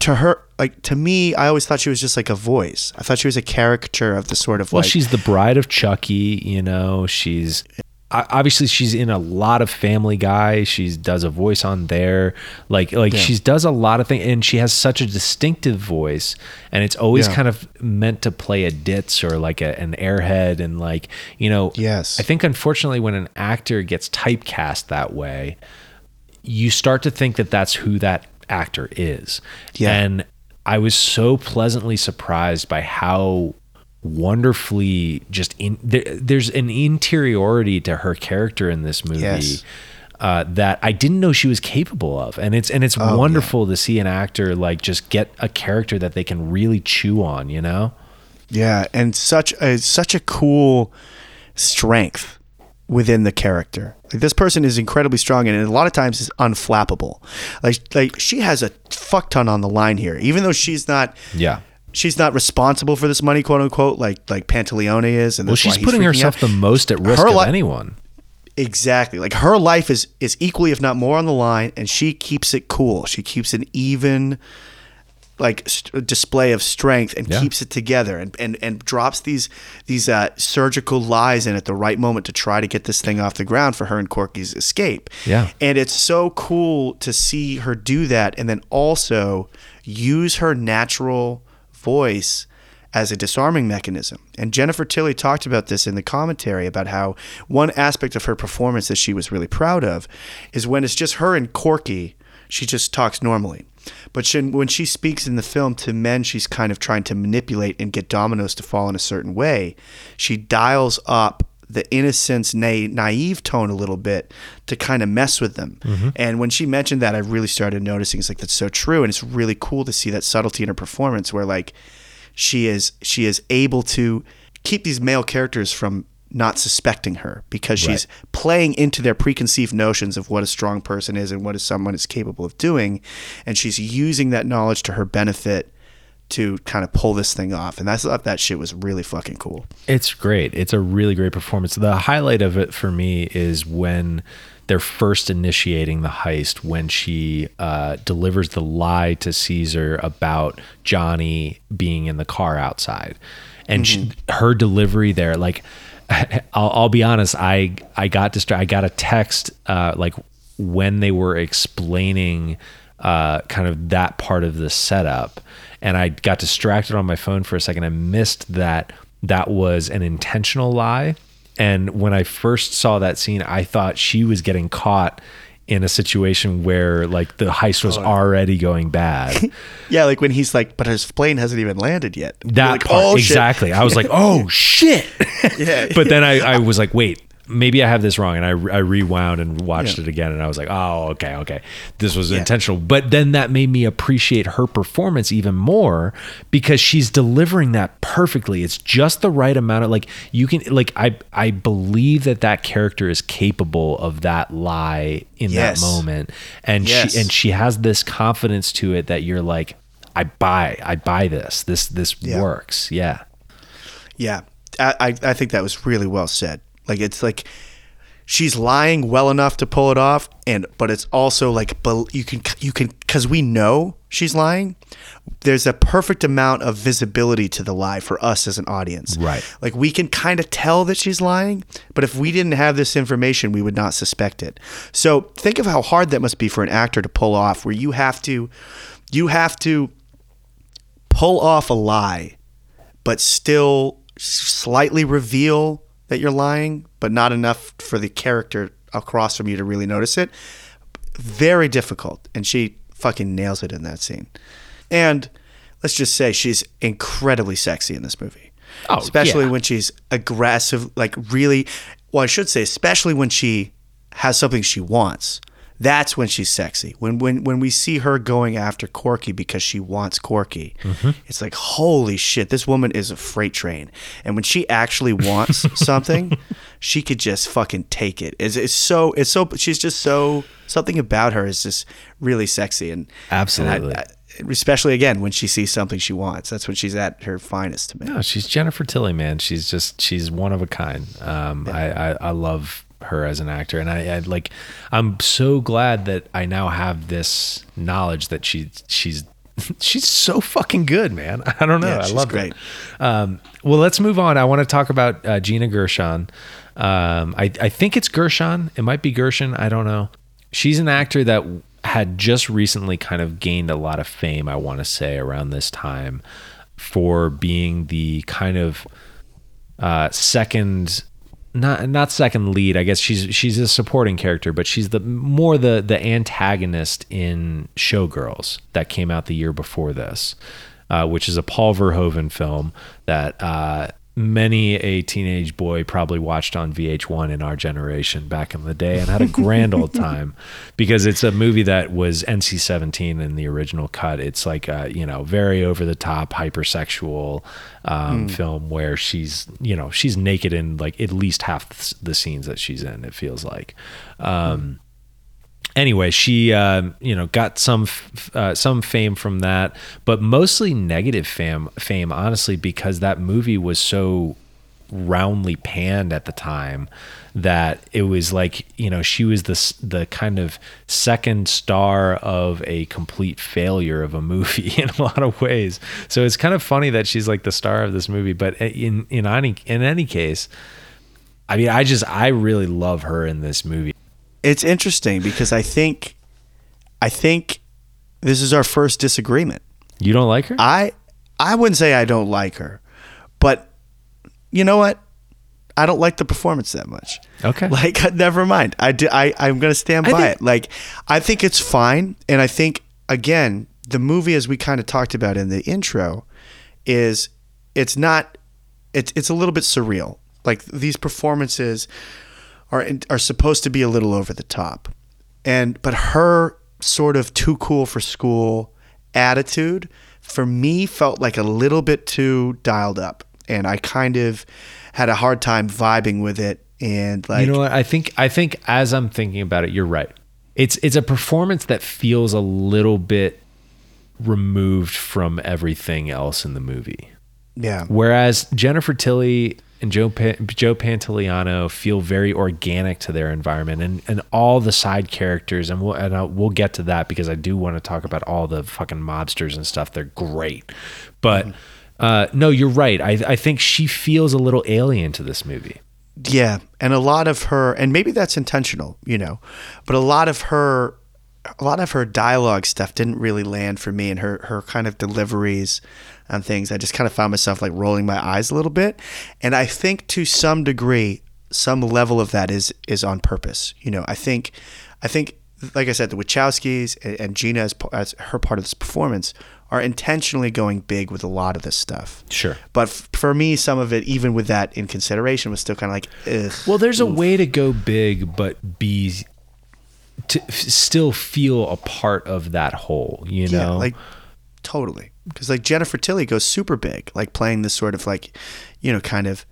to her like to me I always thought she was just like a voice. I thought she was a caricature of the sort of Well, like she's the bride of Chucky. You know, she's obviously she's in a lot of Family Guy. She does a voice on there. Like like Yeah. she does a lot of things, and she has such a distinctive voice, and it's always Yeah. kind of meant to play a ditz or like a, an airhead, and like you know. Yes. I think unfortunately when an actor gets typecast that way, you start to think that that's who that actor is. Yeah. And I was so pleasantly surprised by how wonderfully just in there, there's an interiority to her character in this movie Yes. uh, that I didn't know she was capable of, and it's and it's Oh, wonderful to see an actor like just get a character that they can really chew on, you know. Yeah, and such a such a cool strength within the character. Like this person is incredibly strong and a lot of times is unflappable. Like like she has a fuck ton on the line here, even though she's not Yeah. she's not responsible for this money, quote unquote, like like Pantoliano is. And Well, she's putting herself out. the most at risk Her of li- anyone. Exactly. Like her life is is equally, if not more, on the line, and she keeps it cool. She keeps an even like st- display of strength and Yeah. keeps it together and, and and drops these these uh, surgical lies in at the right moment to try to get this thing off the ground for her and Corky's escape. Yeah. And it's so cool to see her do that and then also use her natural voice as a disarming mechanism. And Jennifer Tilly talked about this in the commentary about how one aspect of her performance that she was really proud of is when it's just her and Corky, she just talks normally. But she, when she speaks in the film to men she's kind of trying to manipulate and get dominoes to fall in a certain way, she dials up the innocence, na- naive tone a little bit to kind of mess with them. Mm-hmm. And when she mentioned that, I really started noticing it's like that's so true, and it's really cool to see that subtlety in her performance, where like she is she is able to keep these male characters from not suspecting her because she's playing into their preconceived notions of what a strong person is and what is someone is capable of doing and she's using that knowledge to her benefit to kind of pull this thing off and I thought that shit was really fucking cool It's great. It's a really great performance. The highlight of it for me is when they're first initiating the heist, when she uh, delivers the lie to Caesar about Johnny being in the car outside. And she, her delivery there, like, I'll, I'll be honest, I I got distracted. I got a text uh, like when they were explaining uh, kind of that part of the setup, and I got distracted on my phone for a second. I missed that that was an intentional lie. And when I first saw that scene, I thought she was getting caught in a situation where like the heist was already going bad. yeah like when he's like but his plane hasn't even landed yet That like, part, "Oh, exactly. I was like, oh shit. Yeah. but then I, I was like, wait, maybe I have this wrong. And I, I rewound and watched Yeah. it again. And I was like, oh, okay, okay. This was intentional. But then that made me appreciate her performance even more because she's delivering that perfectly. It's just the right amount of like, you can, like, I, I believe that that character is capable of that lie in Yes. that moment. And Yes. she, and she has this confidence to it that you're like, I buy, I buy this. This, this Yeah. works. Yeah. Yeah, I I think that was really well said. Like it's like she's lying well enough to pull it off, and but it's also like you can you can because we know she's lying, there's a perfect amount of visibility to the lie for us as an audience. Right. Like we can kind of tell that she's lying, but if we didn't have this information, we would not suspect it. So think of how hard that must be for an actor to pull off where you have to you have to pull off a lie but still slightly reveal that you're lying, but not enough for the character across from you to really notice it. Very difficult. And she fucking nails it in that scene. And let's just say she's incredibly sexy in this movie. Oh, especially yeah. when she's aggressive, like really, well, I should say, especially when she has something she wants. That's when she's sexy. When when when we see her going after Corky because she wants Corky, Mm-hmm. it's like holy shit, this woman is a freight train. And when she actually wants something, she could just fucking take it. It's, it's so it's so she's just so something about her is just really sexy and Absolutely. and I- I- especially again when she sees something she wants. That's when she's at her finest to me. No, she's Jennifer Tilly, man. She's just she's one of a kind. Um, I, I I love her as an actor, and I, I like. I'm so glad that I now have this knowledge that she she's she's so fucking good, man. I don't know. Yeah, I love great. it. Um, well, let's move on. I want to talk about uh, Gina Gershon. Um, I I think it's Gershon. It might be Gershon. I don't know. She's an actor that had just recently kind of gained a lot of fame. I want to say around this time for being the kind of uh, second not not second lead i guess. She's she's a supporting character but she's the more the the antagonist in showgirls that came out the year before this uh, which is a paul verhoeven film that uh, many a teenage boy probably watched on vh1 in our generation back in the day and had a grand old time. Because it's a movie that was nc-17 in the original cut. It's like a, you know very over the top hypersexual um, film where she's you know she's naked in like at least half the scenes that she's in it feels like. Um, anyway she um, you know got some f- uh, some fame from that but mostly negative fame fame honestly because that movie was so roundly panned at the time that it was like you know she was the the kind of second star of a complete failure of a movie in a lot of ways. So it's kind of funny that she's like the star of this movie but in in any in any case i mean i just i really love her in this movie It's interesting because I think I think this is our first disagreement. you don't like her I I wouldn't say I don't like her, but you know what? I don't like the performance that much. Okay. Like never mind. I do, I I'm going to stand by think- it. Like I think it's fine and I think again, the movie as we kind of talked about in the intro is it's not it's it's a little bit surreal. Like these performances are are supposed to be a little over the top. And but her sort of too cool for school attitude for me felt like a little bit too dialed up and I kind of had a hard time vibing with it and like you know what? I think I think as I'm thinking about it, you're right. It's it's a performance that feels a little bit removed from everything else in the movie. yeah. Whereas Jennifer Tilly and Joe pa- Joe Pantoliano feel very organic to their environment, and, and all the side characters, and we'll and I'll, we'll get to that because I do want to talk about all the fucking mobsters and stuff. They're great, but uh, no, you're right. I I think she feels a little alien to this movie. Yeah, and a lot of her, and maybe that's intentional, you know, but a lot of her, a lot of her dialogue stuff didn't really land for me, and her her kind of deliveries on things. I just kind of found myself like rolling my eyes a little bit, and I think to some degree, some level of that is is on purpose. You know, I think, I think, like I said, the Wachowskis and, and Gina as, as her part of this performance are intentionally going big with a lot of this stuff. Sure. But f- for me, some of it, even with that in consideration, was still kind of like, ugh. Well, there's a way to go big, but be to f- still feel a part of that whole. You know, yeah, like totally. Because like Jennifer Tilly goes super big, like playing this sort of like, you know, kind of.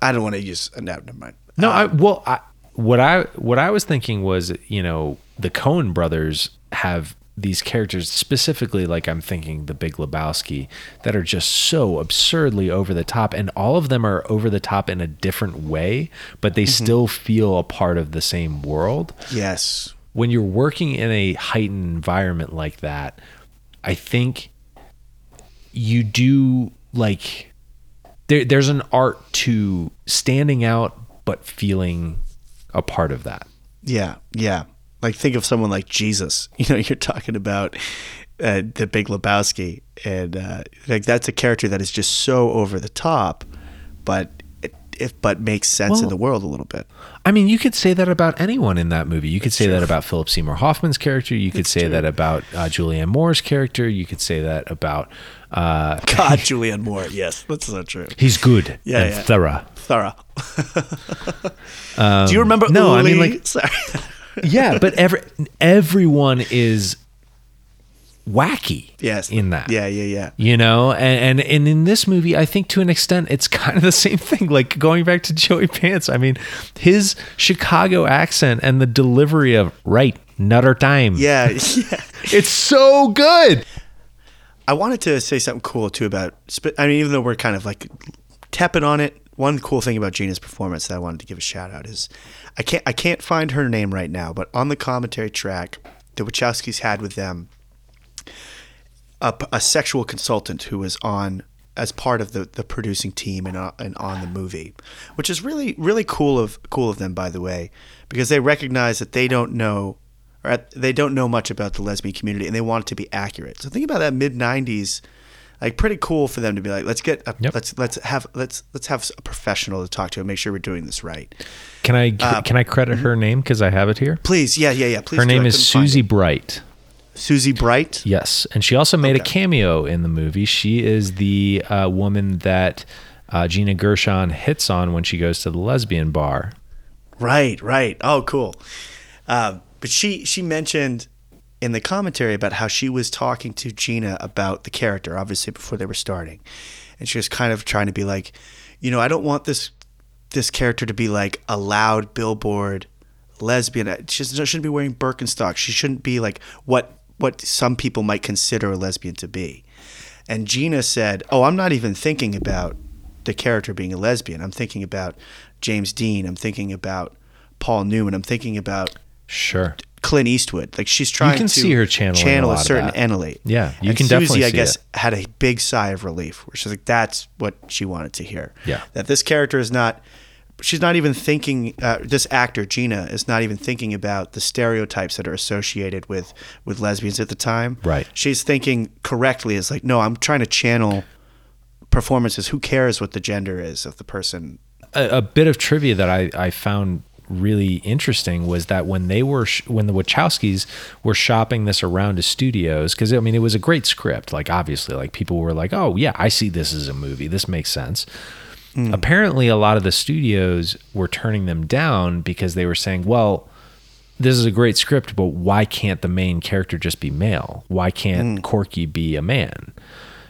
I don't want to use. No, never mind. No, I um, well, I, what I what I was thinking was, you know, the Coen brothers have these characters specifically like I'm thinking the Big Lebowski that are just so absurdly over the top and all of them are over the top in a different way but they mm-hmm. still feel a part of the same world Yes. when you're working in a heightened environment like that, I think you do like there, there's an art to standing out but feeling a part of that. Yeah, yeah. Like think of someone like Jesus. You know, you're talking about uh, the Big Lebowski, and uh, like that's a character that is just so over the top, but it, if but makes sense in the world a little bit. I mean, you could say that about anyone in that movie. You could say that about Philip Seymour Hoffman's character. You could say that about uh, Julianne Moore's character. You could say that about. Uh, God, Julianne Moore. Yes, that's so true. he's good Yeah, and yeah. thorough. Thorough. Do you remember? Um, no, I mean, like- sorry. Yeah, but every everyone is wacky. yes, in that. Yeah, yeah, yeah. you know and, and and in this movie i think to an extent it's kind of the same thing like going back to joey pants i mean his chicago accent and the delivery of right nutter time Yeah, yeah. it's so good I wanted to say something cool too about. I mean, even though we're kind of like tepid on it, one cool thing about Gina's performance that I wanted to give a shout out is, I can't I can't find her name right now, but on the commentary track, the Wachowskis had with them a, a sexual consultant who was on as part of the, the producing team and, uh, and on the movie, which is really really cool of cool of them by the way, because they recognize that they don't know or at- they don't know much about the lesbian community and they want it to be accurate. So think about that mid '90s, like pretty cool for them to be like, let's get a, Yep. let's let's have let's let's have a professional to talk to and make sure we're doing this right. can i Uh, can i credit her name because i have it here Please, yeah, yeah, yeah. Please. her do. name is susie bright Susie Bright. yes and she also made a cameo in the movie she is the uh, woman that uh, gina gershon hits on when she goes to the lesbian bar Right, right. Oh, cool. Um, but she she mentioned in the commentary about how she was talking to Gina about the character, obviously before they were starting, and she was kind of trying to be like, you know, I don't want this this character to be like a loud billboard lesbian. Uh, she shouldn't be wearing Birkenstock. She shouldn't be like what what some people might consider a lesbian to be. And Gina said, "Oh, I'm not even thinking about the character being a lesbian. I'm thinking about James Dean. I'm thinking about Paul Newman. I'm thinking about sure Clint Eastwood. Like she's trying can to see her channel lot a certain that. Yeah, you And can Susie, definitely I guess, it. had a big sigh of relief where she's like, "That's what she wanted to hear." Yeah. that this character is not. She's not even thinking. Uh, this actor Gina is not even thinking about the stereotypes that are associated with with lesbians at the time. Right. She's thinking correctly. Is like, no, I'm trying to channel performances. Who cares what the gender is of the person? a, a bit of trivia that I, I found really interesting was that when they were sh- when the Wachowskis were shopping this around to studios because I mean it was a great script. Like obviously like people were like oh yeah I see this as a movie. This makes sense. Hmm. Apparently a lot of the studios were turning them down because they were saying well this is a great script but why can't the main character just be male? Why can't hmm. Corky be a man?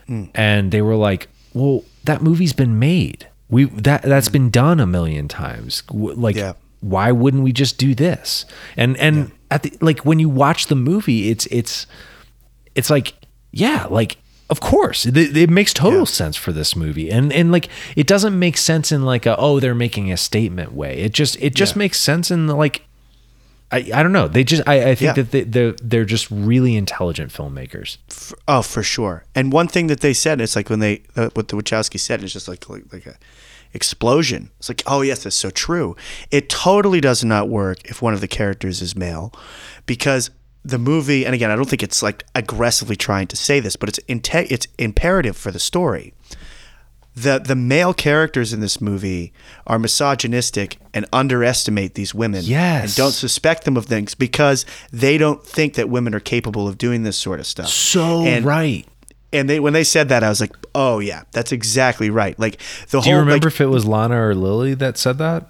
Hmm. And they were like, "Well, that movie's been made. We that that's been done a million times. Like, Yeah. Why wouldn't we just do this?" And and at the like when you watch the movie, it's it's it's like, yeah, like of course it, it makes total sense for this movie, and and like it doesn't make sense in like a oh they're making a statement way. It just it just Yeah. makes sense in the, like. I, I don't know. They just I, I think Yeah. that they, they're they're just really intelligent filmmakers. F- Oh, for sure. And one thing that they said, it's like when they uh, what the Wachowski said is just like like, like a explosion. It's like, oh yes, that's so true. It totally does not work if one of the characters is male, because the movie, and again, I don't think it's like aggressively trying to say this, but it's inte- it's imperative for the story. The the male characters in this movie are misogynistic and underestimate these women. Yes. And don't suspect them of things because they don't think that women are capable of doing this sort of stuff. So And- right. And they when they said that, I was like, oh yeah, that's exactly right. Like the Do whole you remember like, if it was Lana or Lily that said that?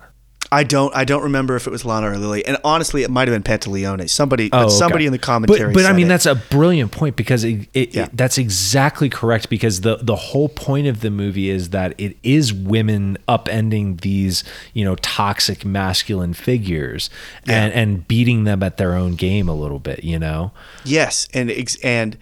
I don't I don't remember if it was Lana or Lily, and honestly, it might have been Pantoliano. Somebody, but oh, okay. somebody in the commentary. But, but I mean, it. that's a brilliant point because it, it, Yeah. it- that's exactly correct. Because the the whole point of the movie is that it is women upending these you know toxic masculine figures and and beating them at their own game a little bit. You know. Yes, and and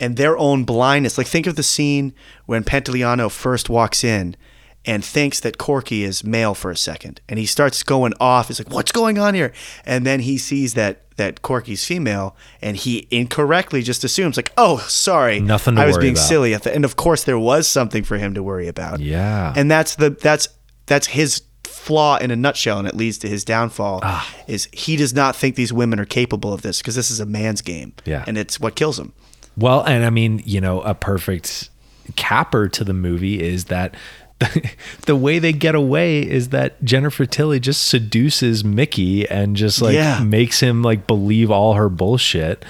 and their own blindness. Like think of the scene when Pantoliano first walks in and thinks that Corky is male for a second, and he starts going off. He's like, "What's going on here?" And then he sees that that Corky's female, and he incorrectly just assumes like, "Oh, sorry, Nothing to I was being about." silly." At the, and of course, there was something for him to worry about. Yeah. and that's the that's that's his flaw in a nutshell, and it leads to his downfall. Ah. Is he does not think these women are capable of this because this is a man's game. Yeah. and it's what kills him. Well, and I mean, you know, a perfect capper to the movie is that the way they get away is that Jennifer Tilly just seduces Mickey and just like Yeah. makes him like believe all her bullshit.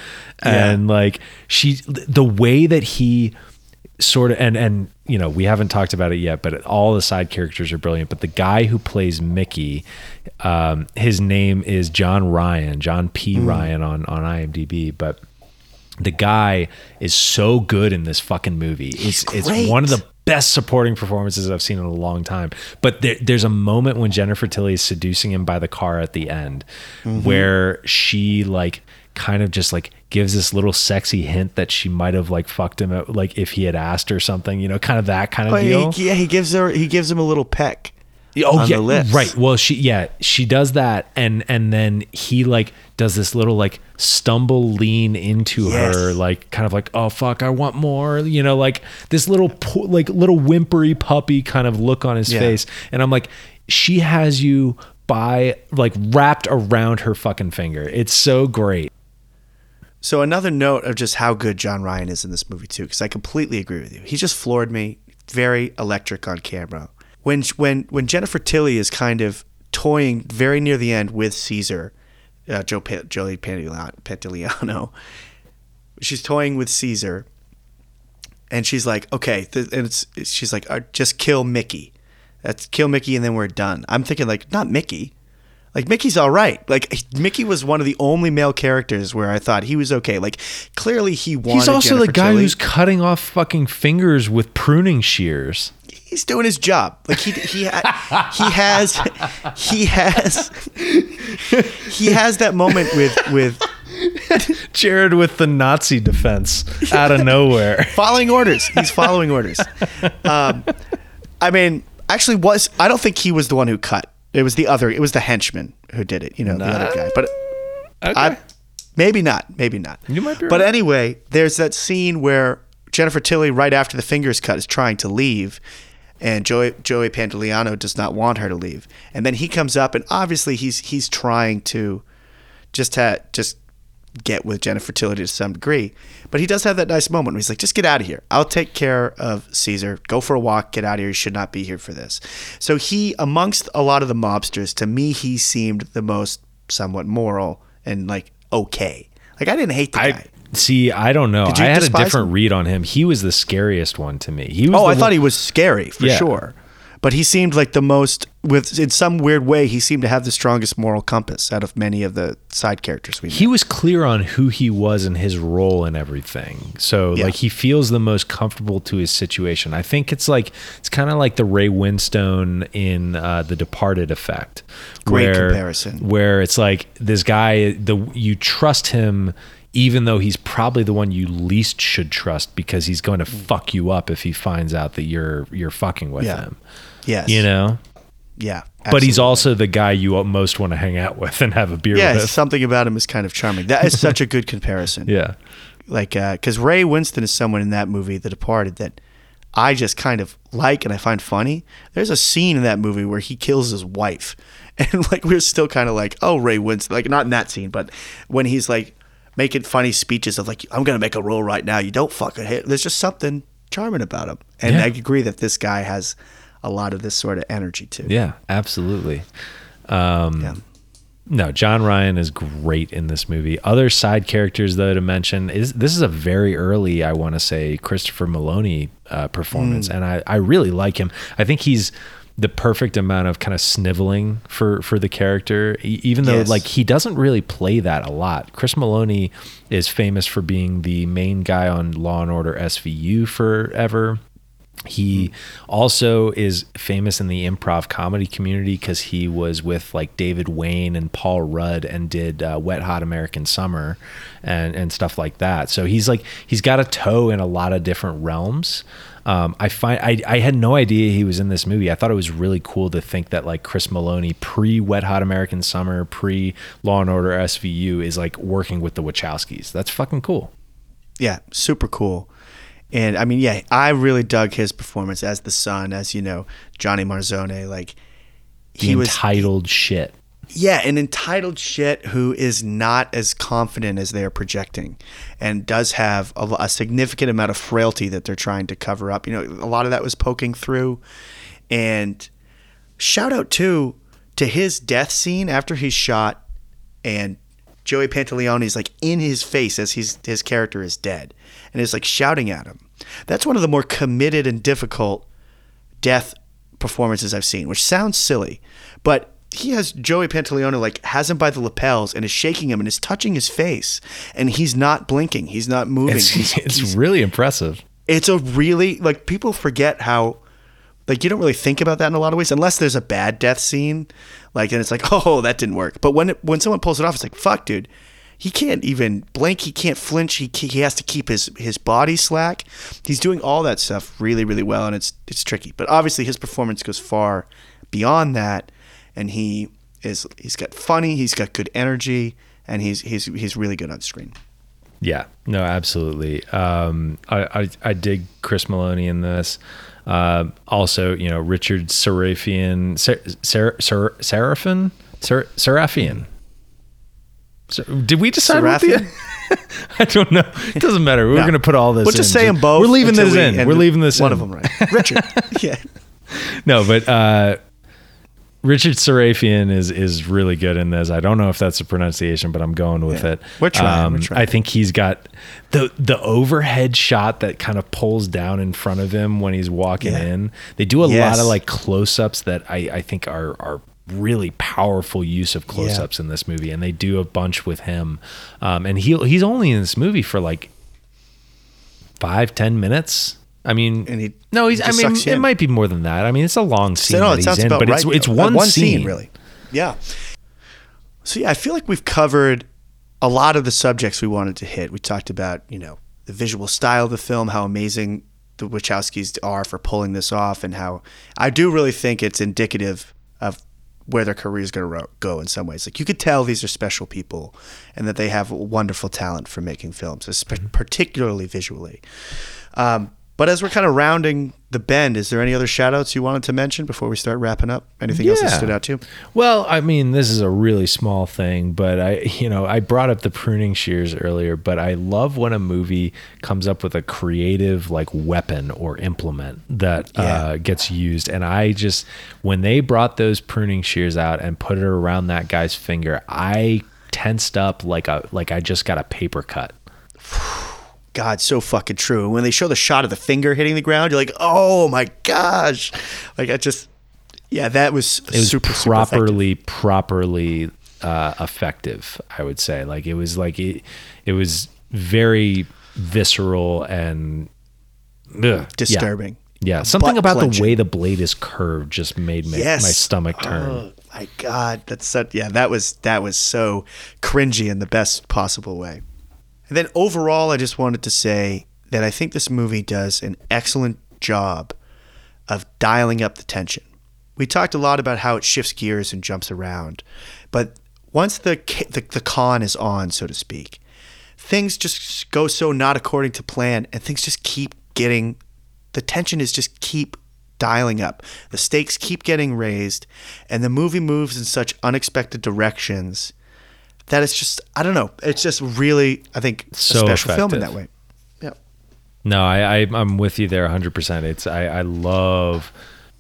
Yeah. And like she the way that he sort of and and you know we haven't talked about it yet but all the side characters are brilliant but the guy who plays mickey um his name is john ryan john p Mm. ryan on on imdb but the guy is so good in this fucking movie it's it's one of the best supporting performances I've seen in a long time. But there, there's a moment when Jennifer Tilly is seducing him by the car at the end, Mm-hmm. where she like kind of just like gives this little sexy hint that she might have like fucked him out, like if he had asked or something, you know, kind of that kind of Oh, deal. he, yeah, he gives her he gives him a little peck. Oh yeah, right. Well, she yeah, she does that, and and then he like does this little like stumble lean into Yes. her, like kind of like oh fuck, I want more, you know, like this little po- like little whimpery puppy kind of look on his Yeah. face, and I'm like, she has you by like wrapped around her fucking finger. It's so great. So another note of just how good John Ryan is in this movie too, because I completely agree with you. He just floored me. Very electric on camera. When when when Jennifer Tilly is kind of toying very near the end with Caesar, uh, Joe Joey Pantoliano, Pantoliano, she's toying with Caesar, and she's like, okay, th- and it's she's like, uh, just kill Mickey. That's kill Mickey, and then we're done. I'm thinking like, not Mickey. Like Mickey's all right. Like Mickey was one of the only male characters where I thought he was okay. Like clearly he wanted. He's also Jennifer the guy Tilly. who's cutting off fucking fingers with pruning shears. He's doing his job. Like he he ha- he has he has he has that moment with with Jared with the Nazi defense out of nowhere. following orders. He's following orders. Um, I mean, actually, was I don't think he was the one who cut. It was the other. It was the henchman who did it. You know, the other guy. But I, maybe not. Maybe not. You might be But right. anyway, there's that scene where Jennifer Tilly, right after the fingers cut, is trying to leave. And Joey, Joey Pantoliano does not want her to leave, and then he comes up, and obviously he's he's trying to just ha- just get with Jennifer Tilly to some degree. But he does have that nice moment where he's like, just get out of here. I'll take care of Caesar. Go for a walk. Get out of here. You should not be here for this. So he, amongst a lot of the mobsters, to me, he seemed the most somewhat moral and like okay. Like I didn't hate the guy. See. I don't know. I had a different him? read on him. He was the scariest one to me. He was. Oh, I thought he was scary for Yeah. sure. But he seemed like the most with in some weird way he seemed to have the strongest moral compass out of many of the side characters we met. He was clear on who he was and his role and everything. So Yeah. like he feels the most comfortable to his situation. I think it's like it's kind of like the Ray Winstone in uh, the Departed effect. Great where, comparison. Where it's like this guy, the you trust him. Even though he's probably the one you least should trust because he's going to mm. fuck you up if he finds out that you're you're fucking with Yeah. him. yes. You know? Yeah. But he's also the guy you most want to hang out with and have a beer Yeah, with. something about him is kind of charming. That is such a good comparison. Yeah. Like, uh, because Ray Winstone is someone in that movie, The Departed, that I just kind of like and I find funny. There's a scene in that movie where he kills his wife. And, like, we're still kind of like, oh, Ray Winstone. Like, not in that scene, but when he's, like, making funny speeches of, like, I'm going to make a rule right now. You don't fucking hit. There's just something charming about him. And Yeah. I agree that this guy has a lot of this sort of energy, too. Yeah, absolutely. Um, Yeah. No, John Ryan is great in this movie. Other side characters, though, to mention is this is a very early, I want to say, Christopher Meloni uh, performance, Hmm. and I, I really like him. I think he's the perfect amount of kind of sniveling for for the character, even though Yes. like he doesn't really play that a lot. Chris Meloni is famous for being the main guy on Law and Order SVU forever. He also is famous in the improv comedy community because he was with like David Wain and Paul Rudd and did uh, Wet Hot American Summer and and stuff like that. So he's like he's got a toe in a lot of different realms. Um, I find I, I had no idea he was in this movie. I thought it was really cool to think that like Chris Meloni pre Wet Hot American Summer, pre Law and Order SVU is like working with the Wachowskis. That's fucking cool. Yeah, super cool. And I mean, yeah, I really dug his performance as the son, as you know, Johnny Marzone. Like The he was entitled shit. Yeah, an entitled shit who is not as confident as they are projecting and does have a, a, significant amount of frailty that they're trying to cover up. You know, a lot of that was poking through. And shout out to to his death scene after he's shot and Joey Pantoliano is like in his face as he's, his character is dead and is like shouting at him. That's one of the more committed and difficult death performances I've seen, which sounds silly, but he has Joey Pantoliano like has him by the lapels and is shaking him and is touching his face. And he's not blinking. He's not moving. It's, he's, it's he's- really impressive. it's a really like people forget how like you don't really think about that in a lot of ways unless there's a bad death scene. Like and it's like oh that didn't work. But when it, when someone pulls it off it's like fuck dude. He can't even blink. He can't flinch. He, he has to keep his his body slack. He's doing all that stuff really really well and it's it's tricky. But obviously his performance goes far beyond that and he is he's got funny he's got good energy and he's he's he's really good on screen Yeah, no, absolutely. Um, I, I I dig Chris Meloni in this. Uh, also, you know, Richard Sarafian, Ser, Ser, Ser, Seraphin, Ser, Seraphian. So, did we decide what the? I don't know. It doesn't matter. We're No. going to put all this. We'll just in. say them both. We're leaving this we in. We're leaving this one in. of them right. Richard. yeah. No, but uh, Richard Sarafian is is really good in this. I don't know if that's a pronunciation, but I'm going with Yeah. it. Um, We're trying, we're trying. I think he's got the the overhead shot that kind of pulls down in front of him when he's walking Yeah. in. They do a Yes. lot of like close ups that I I think are are really powerful use of close ups in this movie, and they do a bunch with him. Um, and he he's only in this movie for like five ten minutes. I mean, And he no, he's. I mean, it in. might be more than that. I mean, it's a long scene no, it sounds in, about but it's right. it's Uh, one, scene. really. Yeah. So yeah, I feel like we've covered a lot of the subjects we wanted to hit. We talked about you know the visual style of the film, how amazing the Wachowskis are for pulling this off, and how I do really think it's indicative of where their career is going to go in some ways. Like you could tell these are special people, and that they have wonderful talent for making films, Mm-hmm. particularly visually. Um, but as we're kind of rounding the bend, is there any other shout outs you wanted to mention before we start wrapping up? Anything else that stood out to you? Well, I mean, this is a really small thing, but I, you know, I brought up the pruning shears earlier, but I love when a movie comes up with a creative like weapon or implement that uh, gets used. And I just, when they brought those pruning shears out and put it around that guy's finger, I tensed up like a like I just got a paper cut. God, so fucking true. When they show the shot of the finger hitting the ground, you're like, oh my gosh. Like, I just, yeah, that was, it was super, super properly properly uh, effective i would say like it was like it, it was very visceral and ugh, disturbing. yeah, something Butt about the way the blade is curved just made my, Yes. my stomach turn Oh my God. That's such, yeah, that was, that was so cringy in the best possible way. And then overall, I just wanted to say that I think this movie does an excellent job of dialing up the tension. We talked a lot about how it shifts gears and jumps around, but once the the, the con is on, so to speak, things just go so not according to plan, and things just keep getting the tension is just keep dialing up. The stakes keep getting raised, and the movie moves in such unexpected directions that it's just I don't know. It's just really I think So a special film in that way. Yeah. No, I, I I'm with you there 100. percent It's I I love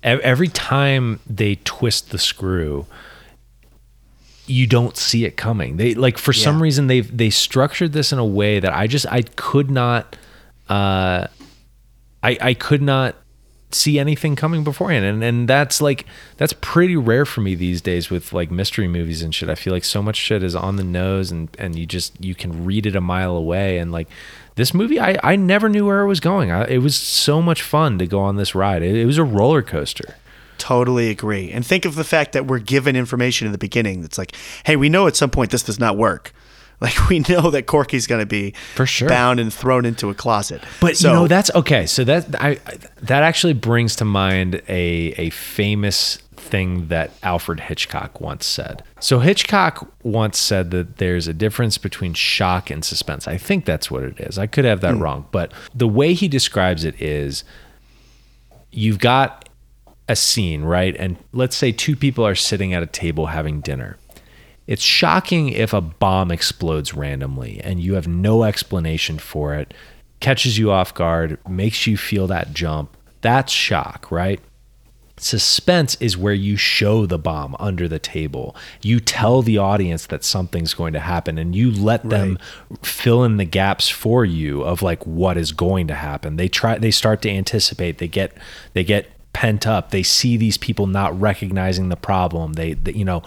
every time they twist the screw. You don't see it coming. They like for some reason they've they structured this in a way that I just I could not, uh, I I could not see anything coming beforehand. And and that's like that's pretty rare for me these days with like mystery movies and shit. I feel like so much shit is on the nose and and you just you can read it a mile away. And like this movie i i never knew where it was going. I, it was so much fun to go on this ride. It, it was a roller coaster. Totally agree. And think of the fact that we're given information in the beginning that's like, hey, we know at some point this does not work. Like we know that Corky's going to be For sure. bound and thrown into a closet. But So- you know that's okay. So that I that actually brings to mind a a famous thing that Alfred Hitchcock once said. So Hitchcock once said that there's a difference between shock and suspense. I think that's what it is. I could have that hmm. wrong, but the way he describes it is you've got a scene, right? And let's say two people are sitting at a table having dinner. It's shocking if a bomb explodes randomly and you have no explanation for it, catches you off guard, makes you feel that jump. That's shock, right? Suspense is where you show the bomb under the table. You tell the audience that something's going to happen and you let them fill in the gaps for you of like what is going to happen. They try they start to anticipate. They get they get pent up. They see these people not recognizing the problem. They, they you know,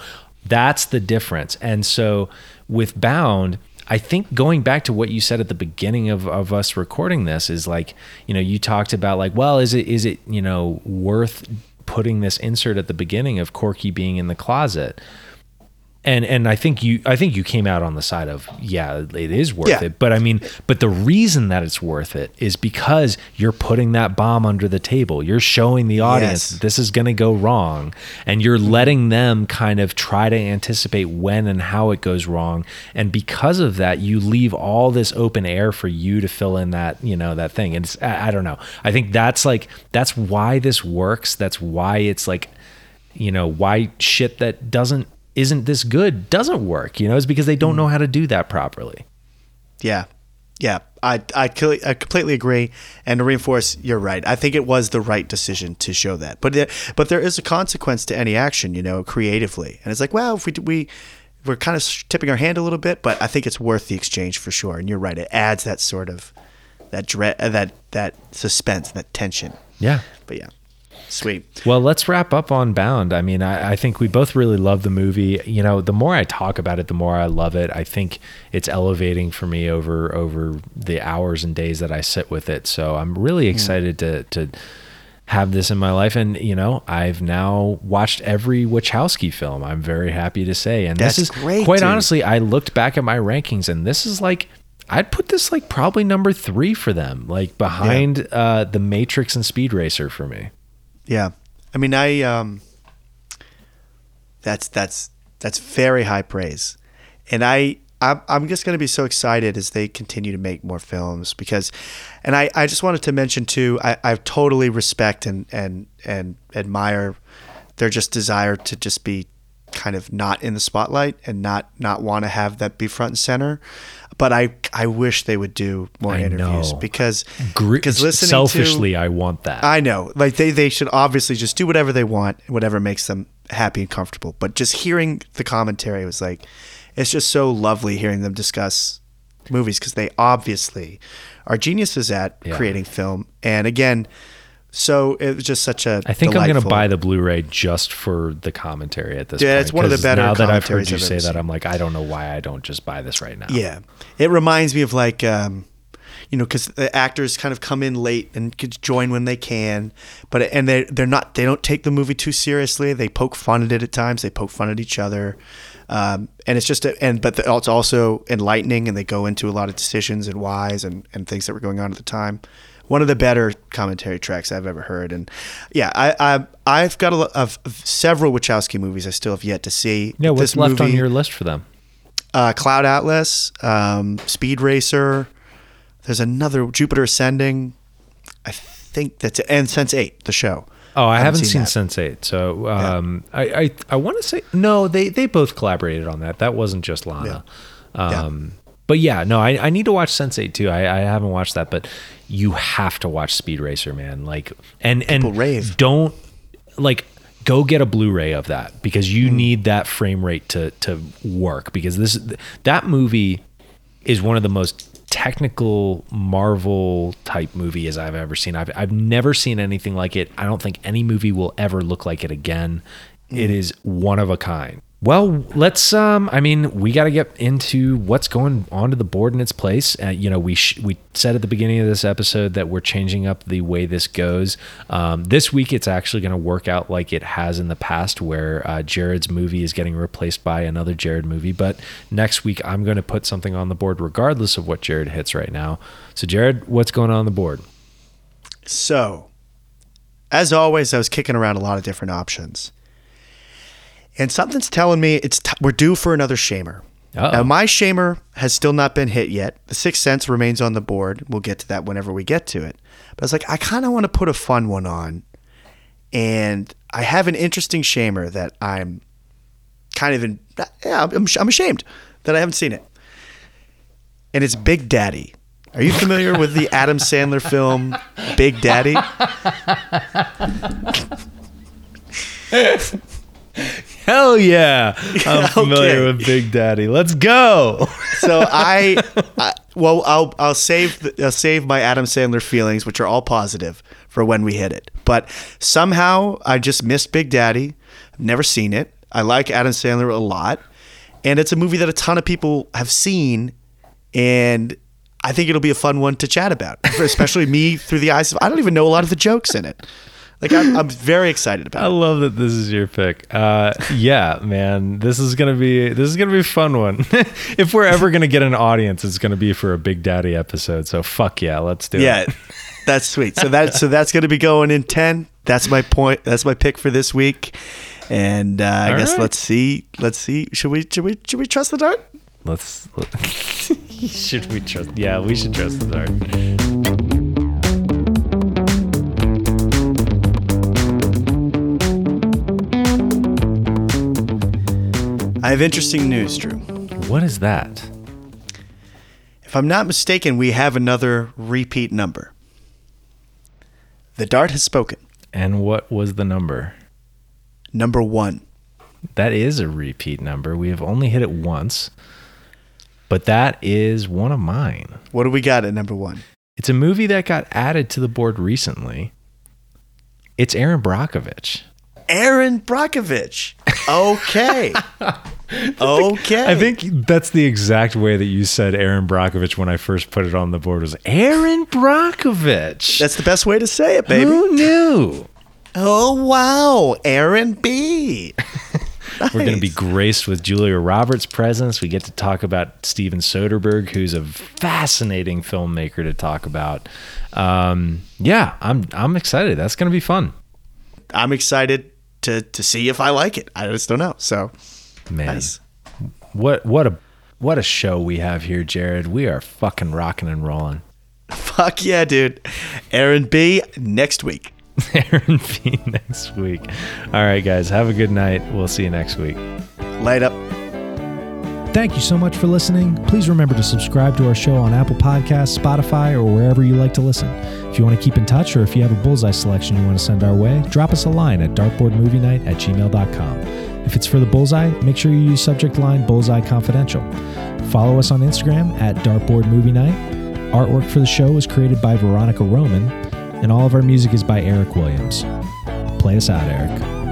that's the difference. And so with Bound, I think going back to what you said at the beginning of, of us recording this is like, you know, you talked about like, well, is it is it, you know, worth putting this insert at the beginning of Corky being in the closet? And and I think you I think you came out on the side of yeah, it is worth Yeah. it. But I mean, but the reason that it's worth it is because you're putting that bomb under the table. You're showing the audience Yes. this is going to go wrong and you're mm-hmm. letting them kind of try to anticipate when and how it goes wrong. And because of that, you leave all this open air for you to fill in that, you know, that thing. And it's I, I don't know. I think that's like that's why this works. That's why it's like you know why shit that doesn't isn't this good doesn't work you know it's because they don't know how to do that properly Yeah, yeah, I I, I completely agree. And to reinforce, you're right. I think it was the right decision to show that. But but there is a consequence to any action, you know, creatively. And it's like, well, if we we we're kind of tipping our hand a little bit, but I think it's worth the exchange for sure. And you're right. It adds that sort of that dread, uh, that that suspense, that tension. yeah But yeah, sweet. well let's wrap up on bound. I mean I, I think we both really love the movie. You know the more i talk about it the more i love it. I think it's elevating for me over over the hours and days that i sit with it. So i'm really excited to to have this in my life. And you know i've now watched every wachowski film i'm very happy to say. And That's this is great, quite dude. honestly i looked back at my rankings and this is like i'd put this like probably number three for them like behind uh the matrix and speed racer for me Yeah, I mean, I um, that's that's that's very high praise, and I I'm, I'm just going to be so excited as they continue to make more films because, and I, I just wanted to mention too, I, I totally respect and and and admire their just desire to just be kind of not in the spotlight and not not want to have that be front and center. But I I wish they would do more I interviews know. because because listening selfishly to, i want that I know. Like they, they should obviously just do whatever they want, whatever makes them happy and comfortable. But just hearing the commentary was like, it's just so lovely hearing them discuss movies because they obviously are geniuses at Yeah. creating film. And again, so it was just such a. I think I'm going to buy the Blu-ray just for the commentary at this Yeah, point. it's one of the better Now that I've heard you I've say that. I'm like, I don't know why I don't just buy this right now. Yeah, it reminds me of like, um, you know, because the actors kind of come in late and could join when they can, but and they they're not they don't take the movie too seriously. They poke fun at it at times. They poke fun at each other, um, and it's just a, and but the, it's also enlightening, and they go into a lot of decisions and whys and and things that were going on at the time. One of the better commentary tracks I've ever heard, and yeah, I, I I've got a lot of several Wachowski movies I still have yet to see. Yeah, what's This left on your list for them? uh, Cloud Atlas, um, Speed Racer. There's another Jupiter Ascending. I think that's it. And Sense8, the show. Oh, I haven't, seen, that. Sense8, so um, I I, I want to say no. They they both collaborated on that. That wasn't just Lana. Yeah. Um, But yeah, no, I, I need to watch Sense8 too. I, I haven't watched that, but you have to watch Speed Racer, man. Like and People and rave. don't like go get a Blu-ray of that because you Hmm. need that frame rate to to work because this that movie is one of the most technical Marvel type movie as I've ever seen. I've I've never seen anything like it. I don't think any movie will ever look like it again. It is one of a kind. Well, let's. Um, I mean, we got to get into what's going onto the board in its place. Uh, you know, we sh- we said at the beginning of this episode that we're changing up the way this goes. Um, this week, it's actually going to work out like it has in the past, where uh, Jared's movie is getting replaced by another Jared movie. But next week, I'm going to put something on the board, regardless of what Jared hits right now. So, Jared, what's going on, on the board? So, as always, I was kicking around a lot of different options. And something's telling me it's t- we're due for another shamer. Uh-oh. Now, my shamer has still not been hit yet. The Sixth Sense remains on the board. We'll get to that whenever we get to it. But I was like, I kind of want to put a fun one on. And I have an interesting shamer that I'm kind of in. Yeah, I'm, I'm ashamed that I haven't seen it. And it's Big Daddy. Are you familiar with the Adam Sandler film Big Daddy? Hell yeah! I'm familiar Okay. with Big Daddy. Let's go. so I, I well, I'll I'll save the, I'll save my Adam Sandler feelings, which are all positive, for when we hit it. But somehow I just missed Big Daddy. I've never seen it. I like Adam Sandler a lot, and it's a movie that a ton of people have seen, and I think it'll be a fun one to chat about, especially me through the eyes of I don't even know a lot of the jokes in it. Like I'm, I'm very excited about it. I it. love that this is your pick. Uh, yeah, man, this is gonna be this is gonna be a fun one. if we're ever gonna get an audience, it's gonna be for a Big Daddy episode. So fuck yeah, let's do Yeah, it. Yeah, that's sweet. So that so that's going to be going in ten. That's my point. That's my pick for this week. And uh, I All guess right. let's see. Let's see. Should we? Should we? Should we trust the dart? Let's. should we trust? Yeah, we should trust the dart. I have interesting news, Drew. What is that? If I'm not mistaken, we have another repeat number. The dart has spoken. And what was the number? Number one. That is a repeat number. We have only hit it once, but that is one of mine. What do we got at number one? It's a movie that got added to the board recently. It's Erin Brockovich. Erin Brockovich. Okay. okay. I think that's the exact way that you said Erin Brockovich when I first put it on the board was Erin Brockovich. that's the best way to say it, baby. Who knew? Oh wow, Erin B. We're going to be graced with Julia Roberts' presence. We get to talk about Steven Soderbergh, who's a fascinating filmmaker to talk about. Um, yeah, I'm I'm excited. That's going to be fun. I'm excited to to see if I like it. I just don't know. So Man, nice. what what a what a show we have here, Jared. We are fucking rocking and rolling. Fuck yeah, dude. Erin B. Next week. Erin B next week. All right, guys, have a good night. We'll see you next week. Light up. Thank you so much for listening. Please remember to subscribe to our show on Apple Podcasts, Spotify, or wherever you like to listen. If you want to keep in touch or if you have a bullseye selection you want to send our way, drop us a line at dartboardmovienight at gmail.com. If it's for the bullseye, make sure you use subject line Bullseye Confidential. Follow us on Instagram at Dartboard Movie Night. Artwork for the show was created by Veronica Roman, and all of our music is by Eric Williams. Play us out, Eric.